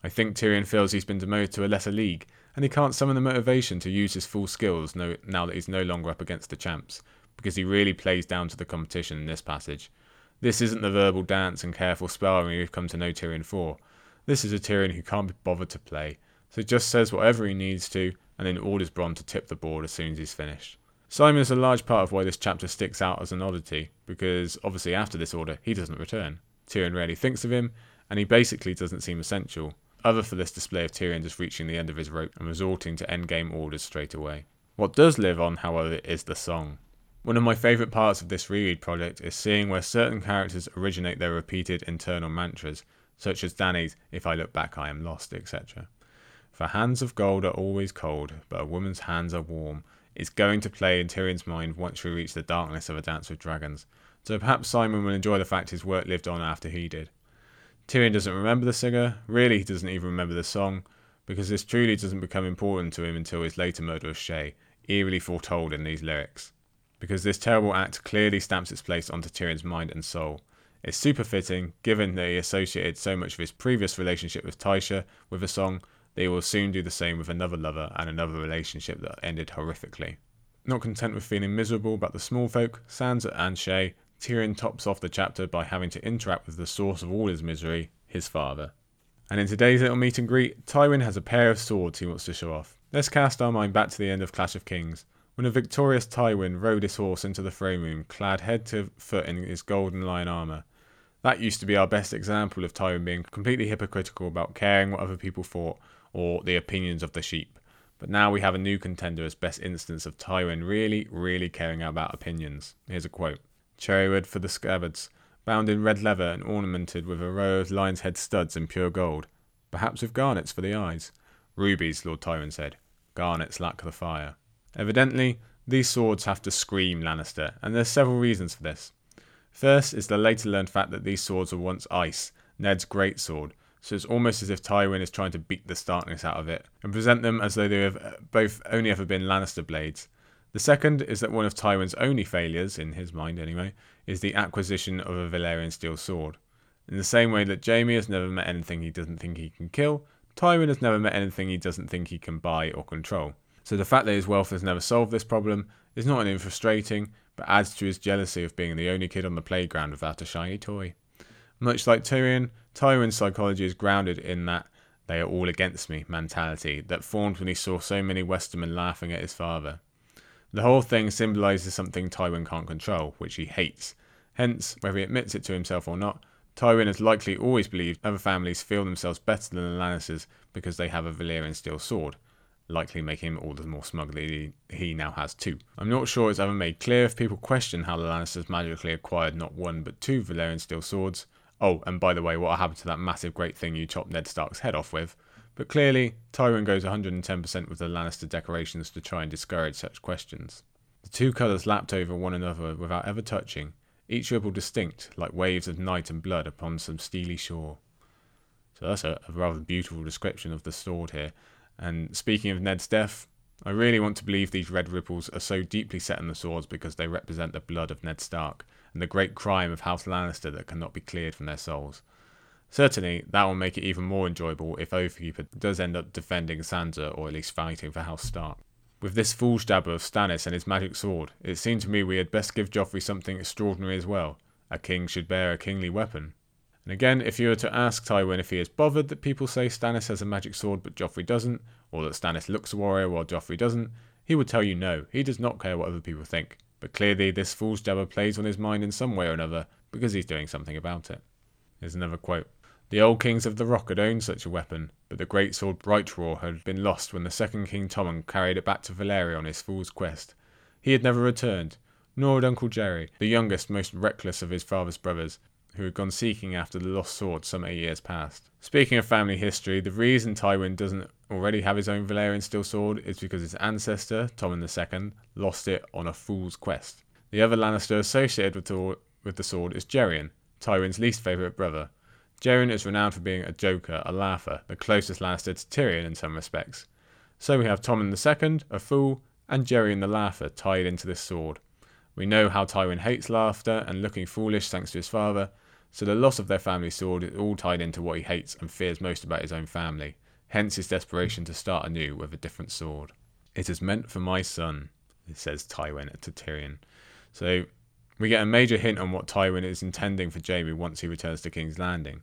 I think Tyrion feels he's been demoted to a lesser league, and he can't summon the motivation to use his full skills now that he's no longer up against the champs, because he really plays down to the competition in this passage. This isn't the verbal dance and careful sparring we've come to know Tyrion for. This is a Tyrion who can't be bothered to play, so just says whatever he needs to, and then orders Bronn to tip the board as soon as he's finished. Simon is a large part of why this chapter sticks out as an oddity, because obviously after this order, he doesn't return. Tyrion rarely thinks of him, and he basically doesn't seem essential, other for this display of Tyrion just reaching the end of his rope and resorting to endgame orders straight away. What does live on, however, is the song. One of my favourite parts of this reread project is seeing where certain characters originate their repeated internal mantras, such as Dany's, If I Look Back I Am Lost, etc. For hands of gold are always cold, but a woman's hands are warm, is going to play in Tyrion's mind once we reach the darkness of A Dance with Dragons, so perhaps Simon will enjoy the fact his work lived on after he did. Tyrion doesn't remember the singer, really, he doesn't even remember the song, because this truly doesn't become important to him until his later murder of Shae, eerily foretold in these lyrics. Because this terrible act clearly stamps its place onto Tyrion's mind and soul. It's super fitting, given that he associated so much of his previous relationship with Tysha with a song, that he will soon do the same with another lover and another relationship that ended horrifically. Not content with feeling miserable about the small folk, Sansa and Shae, Tyrion tops off the chapter by having to interact with the source of all his misery, his father. And in today's little meet and greet, Tywin has a pair of swords he wants to show off. Let's cast our mind back to the end of Clash of Kings, when a victorious Tywin rode his horse into the throne room, clad head to foot in his golden lion armour. That used to be our best example of Tywin being completely hypocritical about caring what other people thought or the opinions of the sheep. But now we have a new contender as best instance of Tywin really, really caring about opinions. Here's a quote cherrywood for the scabbards, bound in red leather and ornamented with a row of lion's head studs in pure gold, perhaps with garnets for the eyes. Rubies, Lord Tywin said. Garnets lack the fire. Evidently, these swords have to scream Lannister, and there's several reasons for this. First is the later learned fact that these swords were once ice, Ned's great sword, so it's almost as if Tywin is trying to beat the starkness out of it, and present them as though they have uh, both only ever been Lannister blades, the second is that one of Tywin's only failures, in his mind anyway, is the acquisition of a Valyrian steel sword. In the same way that Jaime has never met anything he doesn't think he can kill, Tywin has never met anything he doesn't think he can buy or control. So the fact that his wealth has never solved this problem is not only frustrating, but adds to his jealousy of being the only kid on the playground without a shiny toy. Much like Tyrion, Tywin's psychology is grounded in that they are all against me mentality that formed when he saw so many Westermen laughing at his father. The whole thing symbolises something Tywin can't control, which he hates. Hence, whether he admits it to himself or not, Tywin has likely always believed other families feel themselves better than the Lannisters because they have a Valyrian steel sword, likely making him all the more smug that he now has two. I'm not sure it's ever made clear if people question how the Lannisters magically acquired not one but two Valyrian steel swords. Oh, and by the way, what happened to that massive great thing you chopped Ned Stark's head off with? But clearly, Tywin goes 110% with the Lannister decorations to try and discourage such questions. The two colours lapped over one another without ever touching, each ripple distinct, like waves of night and blood upon some steely shore. So that's a, a rather beautiful description of the sword here. And speaking of Ned's death, I really want to believe these red ripples are so deeply set in the swords because they represent the blood of Ned Stark and the great crime of House Lannister that cannot be cleared from their souls. Certainly, that will make it even more enjoyable if Oathkeeper does end up defending Sansa or at least fighting for House Stark. With this fool's dabber of Stannis and his magic sword, it seemed to me we had best give Joffrey something extraordinary as well. A king should bear a kingly weapon. And again, if you were to ask Tywin if he is bothered that people say Stannis has a magic sword but Joffrey doesn't, or that Stannis looks a warrior while Joffrey doesn't, he would tell you no, he does not care what other people think. But clearly, this fool's jabber plays on his mind in some way or another because he's doing something about it. Here's another quote. The old kings of the Rock had owned such a weapon, but the great sword Brightroar had been lost when the second King Tommen carried it back to Valyria on his fool's quest. He had never returned, nor had Uncle Gerion, the youngest, most reckless of his father's brothers, who had gone seeking after the lost sword some eight years past. Speaking of family history, the reason Tywin doesn't already have his own Valyrian steel sword is because his ancestor, Tommen II, lost it on a fool's quest. The other Lannister associated with the, with the sword is Gerion, Tywin's least favourite brother, Gerion is renowned for being a joker, a laugher, the closest Lannister to Tyrion in some respects. So we have Tommen II, a fool, and Gerion the laugher tied into this sword. We know how Tywin hates laughter and looking foolish thanks to his father, so the loss of their family sword is all tied into what he hates and fears most about his own family, hence his desperation to start anew with a different sword. It is meant for my son, says Tywin to Tyrion. So we get a major hint on what Tywin is intending for Jaime once he returns to King's Landing.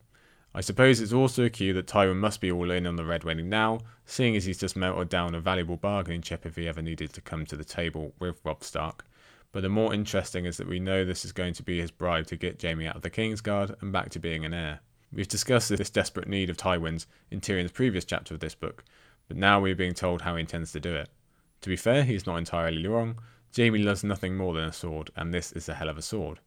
I suppose it's also a cue that Tywin must be all in on the Red Wedding now, seeing as he's just melted down a valuable bargaining chip if he ever needed to come to the table with Robb Stark. But the more interesting is that we know this is going to be his bribe to get Jaime out of the Kingsguard and back to being an heir. We've discussed this desperate need of Tywin's in Tyrion's previous chapter of this book, but now we're being told how he intends to do it. To be fair, he's not entirely wrong. Jaime loves nothing more than a sword, and this is a hell of a sword.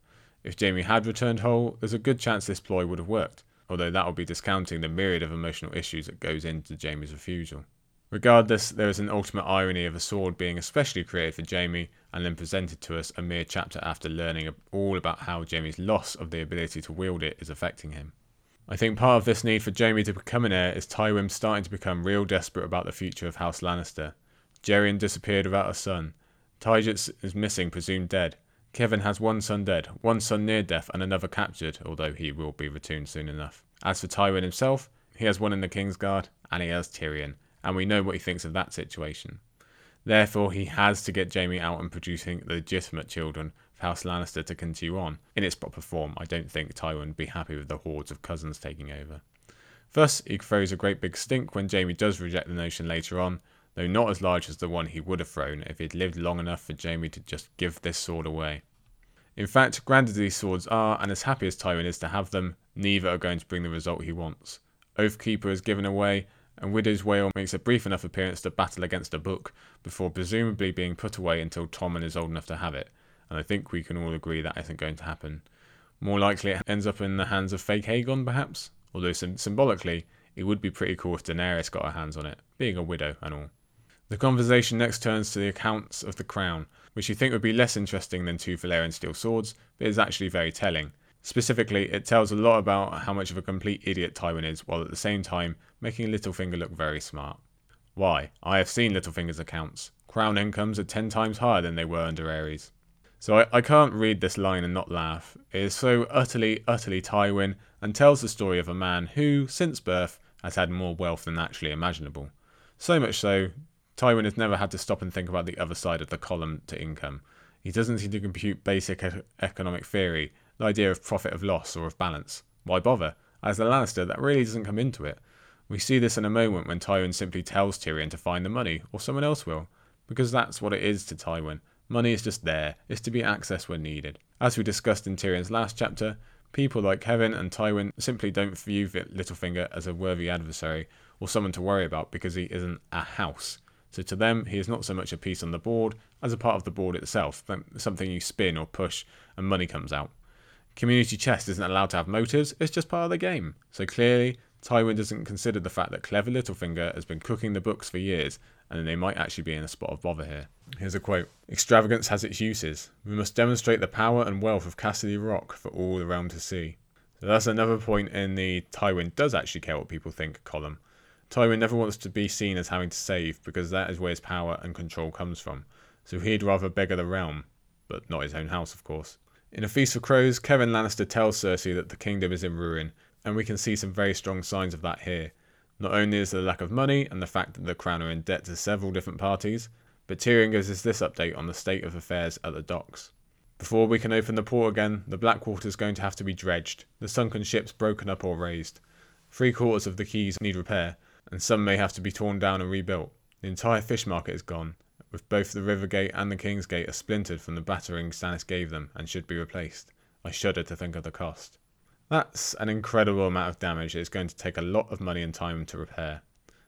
If Jaime had returned whole, there's a good chance this ploy would have worked although that will be discounting the myriad of emotional issues that goes into Jaime's refusal. Regardless, there is an ultimate irony of a sword being especially created for Jaime and then presented to us a mere chapter after learning all about how Jaime's loss of the ability to wield it is affecting him. I think part of this need for Jaime to become an heir is Tywin starting to become real desperate about the future of House Lannister. Gerion disappeared without a son. Tygus is missing, presumed dead. Kevan has one son dead, one son near death, and another captured, although he will be returned soon enough. As for Tywin himself, he has one in the Kingsguard, and he has Tyrion, and we know what he thinks of that situation. Therefore, he has to get Jaime out and producing legitimate children of House Lannister to continue on. In its proper form, I don't think Tywin would be happy with the hordes of cousins taking over. Thus, he throws a great big stink when Jaime does reject the notion later on, though not as large as the one he would have thrown if he'd lived long enough for Jaime to just give this sword away. In fact, granted these swords are, and as happy as Tywin is to have them, neither are going to bring the result he wants. Oathkeeper is given away, and Widow's Wail makes a brief enough appearance to battle against a book before presumably being put away until Tommen is old enough to have it, and I think we can all agree that isn't going to happen. More likely it ends up in the hands of fake Aegon, perhaps, although sim- symbolically, it would be pretty cool if Daenerys got her hands on it, being a widow and all. The conversation next turns to the accounts of the crown, which you think would be less interesting than two Valyrian steel swords, but is actually very telling. Specifically, it tells a lot about how much of a complete idiot Tywin is, while at the same time making Littlefinger look very smart. Why? I have seen Littlefinger's accounts. Crown incomes are ten times higher than they were under Aerys. So I, I can't read this line and not laugh. It is so utterly, utterly Tywin, and tells the story of a man who, since birth, has had more wealth than actually imaginable. So much so, Tywin has never had to stop and think about the other side of the column to income. He doesn't seem to compute basic economic theory the idea of profit of loss or of balance. Why bother? As a Lannister, that really doesn't come into it. We see this in a moment when Tywin simply tells Tyrion to find the money, or someone else will, because that's what it is to Tywin. Money is just there, it's to be accessed when needed. As we discussed in Tyrion's last chapter, people like Kevan and Tywin simply don't view Littlefinger as a worthy adversary or someone to worry about because he isn't a house. So to them, he is not so much a piece on the board as a part of the board itself, something you spin or push and money comes out. Community chest isn't allowed to have motives, it's just part of the game. So clearly, Tywin doesn't consider the fact that clever Littlefinger has been cooking the books for years, and they might actually be in a spot of bother here. Here's a quote Extravagance has its uses. We must demonstrate the power and wealth of Casterly Rock for all the realm to see. So that's another point in the Tywin does actually care what people think column. Tywin never wants to be seen as having to save because that is where his power and control comes from. So he'd rather beggar the realm, but not his own house, of course. In A Feast for Crows, Kevan Lannister tells Cersei that the kingdom is in ruin, and we can see some very strong signs of that here. Not only is there a lack of money and the fact that the crown are in debt to several different parties, but Tyrion gives us this update on the state of affairs at the docks. Before we can open the port again, the Blackwater is going to have to be dredged, the sunken ships broken up or raised. Three quarters of the quays need repair, and some may have to be torn down and rebuilt. The entire fish market is gone, with both the River Gate and the King's Gate are splintered from the battering Stannis gave them and should be replaced. I shudder to think of the cost. That's an incredible amount of damage it's going to take a lot of money and time to repair.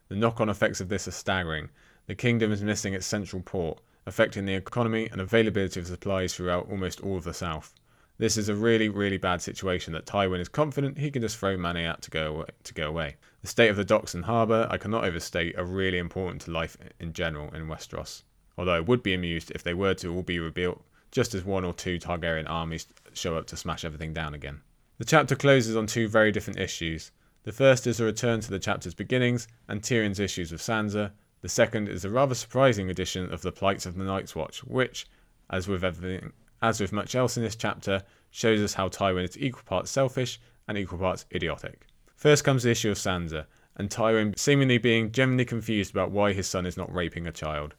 The knock on effects of this are staggering. The kingdom is missing its central port, affecting the economy and availability of supplies throughout almost all of the south. This is a really, really bad situation that Tywin is confident he can just throw money out to go away, to go away. The state of the docks and harbour, I cannot overstate, are really important to life in general in Westeros although I would be amused if they were to all be rebuilt just as one or two Targaryen armies show up to smash everything down again. The chapter closes on two very different issues. The first is a return to the chapter's beginnings and Tyrion's issues with Sansa. The second is a rather surprising addition of the plights of the Night's Watch, which, as with everything, as with much else in this chapter, shows us how Tywin is equal parts selfish and equal parts idiotic. First comes the issue of Sansa, and Tywin seemingly being genuinely confused about why his son is not raping a child.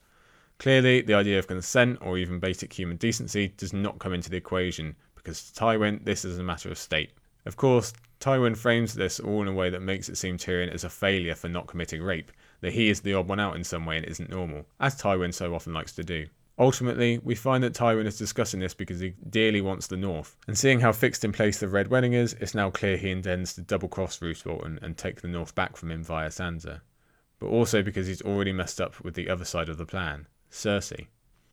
Clearly, the idea of consent or even basic human decency does not come into the equation because Tywin, this is a matter of state. Of course, Tywin frames this all in a way that makes it seem Tyrion is a failure for not committing rape, that he is the odd one out in some way and isn't normal, as Tywin so often likes to do. Ultimately, we find that Tywin is discussing this because he dearly wants the North, and seeing how fixed in place the Red Wedding is, it's now clear he intends to double cross Roose Bolton and take the North back from him via Sansa. But also because he's already messed up with the other side of the plan. Cersei.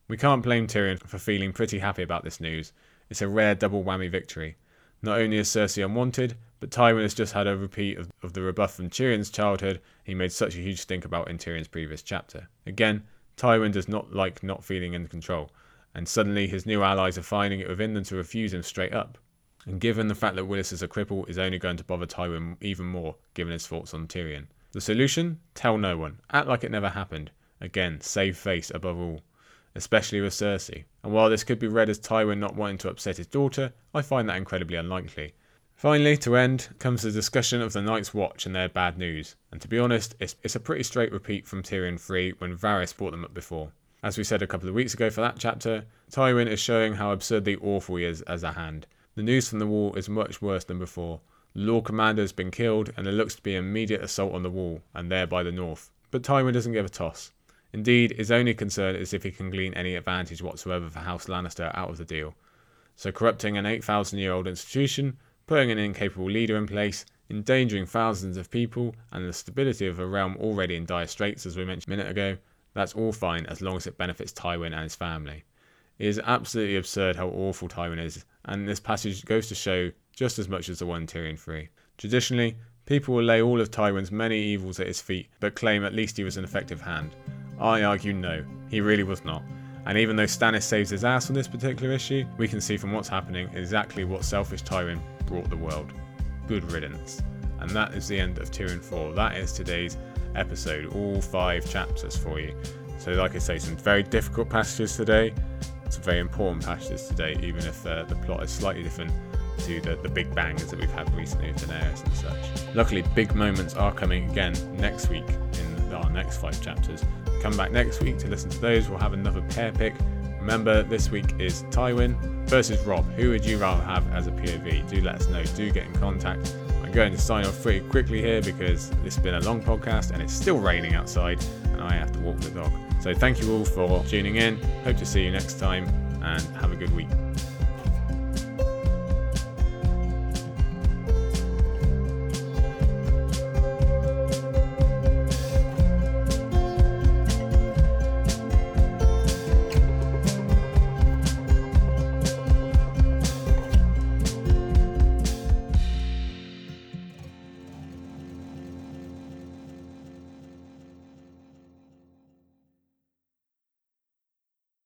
We can't blame Tyrion for feeling pretty happy about this news. It's a rare double whammy victory. Not only is Cersei unwanted, but Tywin has just had a repeat of, of the rebuff from Tyrion's childhood he made such a huge stink about in Tyrion's previous chapter. Again, Tywin does not like not feeling in control, and suddenly his new allies are finding it within them to refuse him straight up. And given the fact that Willas is a cripple is only going to bother Tywin even more, given his thoughts on Tyrion. The solution? Tell no one. Act like it never happened. Again, save face above all. Especially with Cersei. And while this could be read as Tywin not wanting to upset his daughter, I find that incredibly unlikely. Finally, to end, comes the discussion of the Night's Watch and their bad news. And to be honest, it's, it's a pretty straight repeat from Tyrion 3 when Varys brought them up before. As we said a couple of weeks ago for that chapter, Tywin is showing how absurdly awful he is as a hand. The news from the wall is much worse than before. The Lord Commander has been killed, and there looks to be an immediate assault on the wall, and there by the north. But Tywin doesn't give a toss. Indeed, his only concern is if he can glean any advantage whatsoever for House Lannister out of the deal. So corrupting an 8,000 year old institution putting an incapable leader in place, endangering thousands of people and the stability of a realm already in dire straits, as we mentioned a minute ago, that's all fine as long as it benefits Tywin and his family. It is absolutely absurd how awful Tywin is, and this passage goes to show just as much as the one Tyrion 3. Traditionally, people will lay all of Tywin's many evils at his feet, but claim at least he was an effective hand. I argue no, he really was not. And even though Stannis saves his ass on this particular issue, we can see from what's happening exactly what selfish Tywin brought the world. Good riddance. And that is the end of Tyrion 4. That is today's episode, all five chapters for you. So, like I say, some very difficult passages today, some very important passages today, even if uh, the plot is slightly different to the, the big bangs that we've had recently with Daenerys and such. Luckily, big moments are coming again next week in our next five chapters. Come back next week to listen to those. We'll have another pair pick. Remember, this week is Tywin versus Robb. Who would you rather have as a POV? Do let us know. Do get in contact. I'm going to sign off pretty quickly here because this has been a long podcast and it's still raining outside and I have to walk the dog. So thank you all for tuning in. Hope to see you next time and have a good week.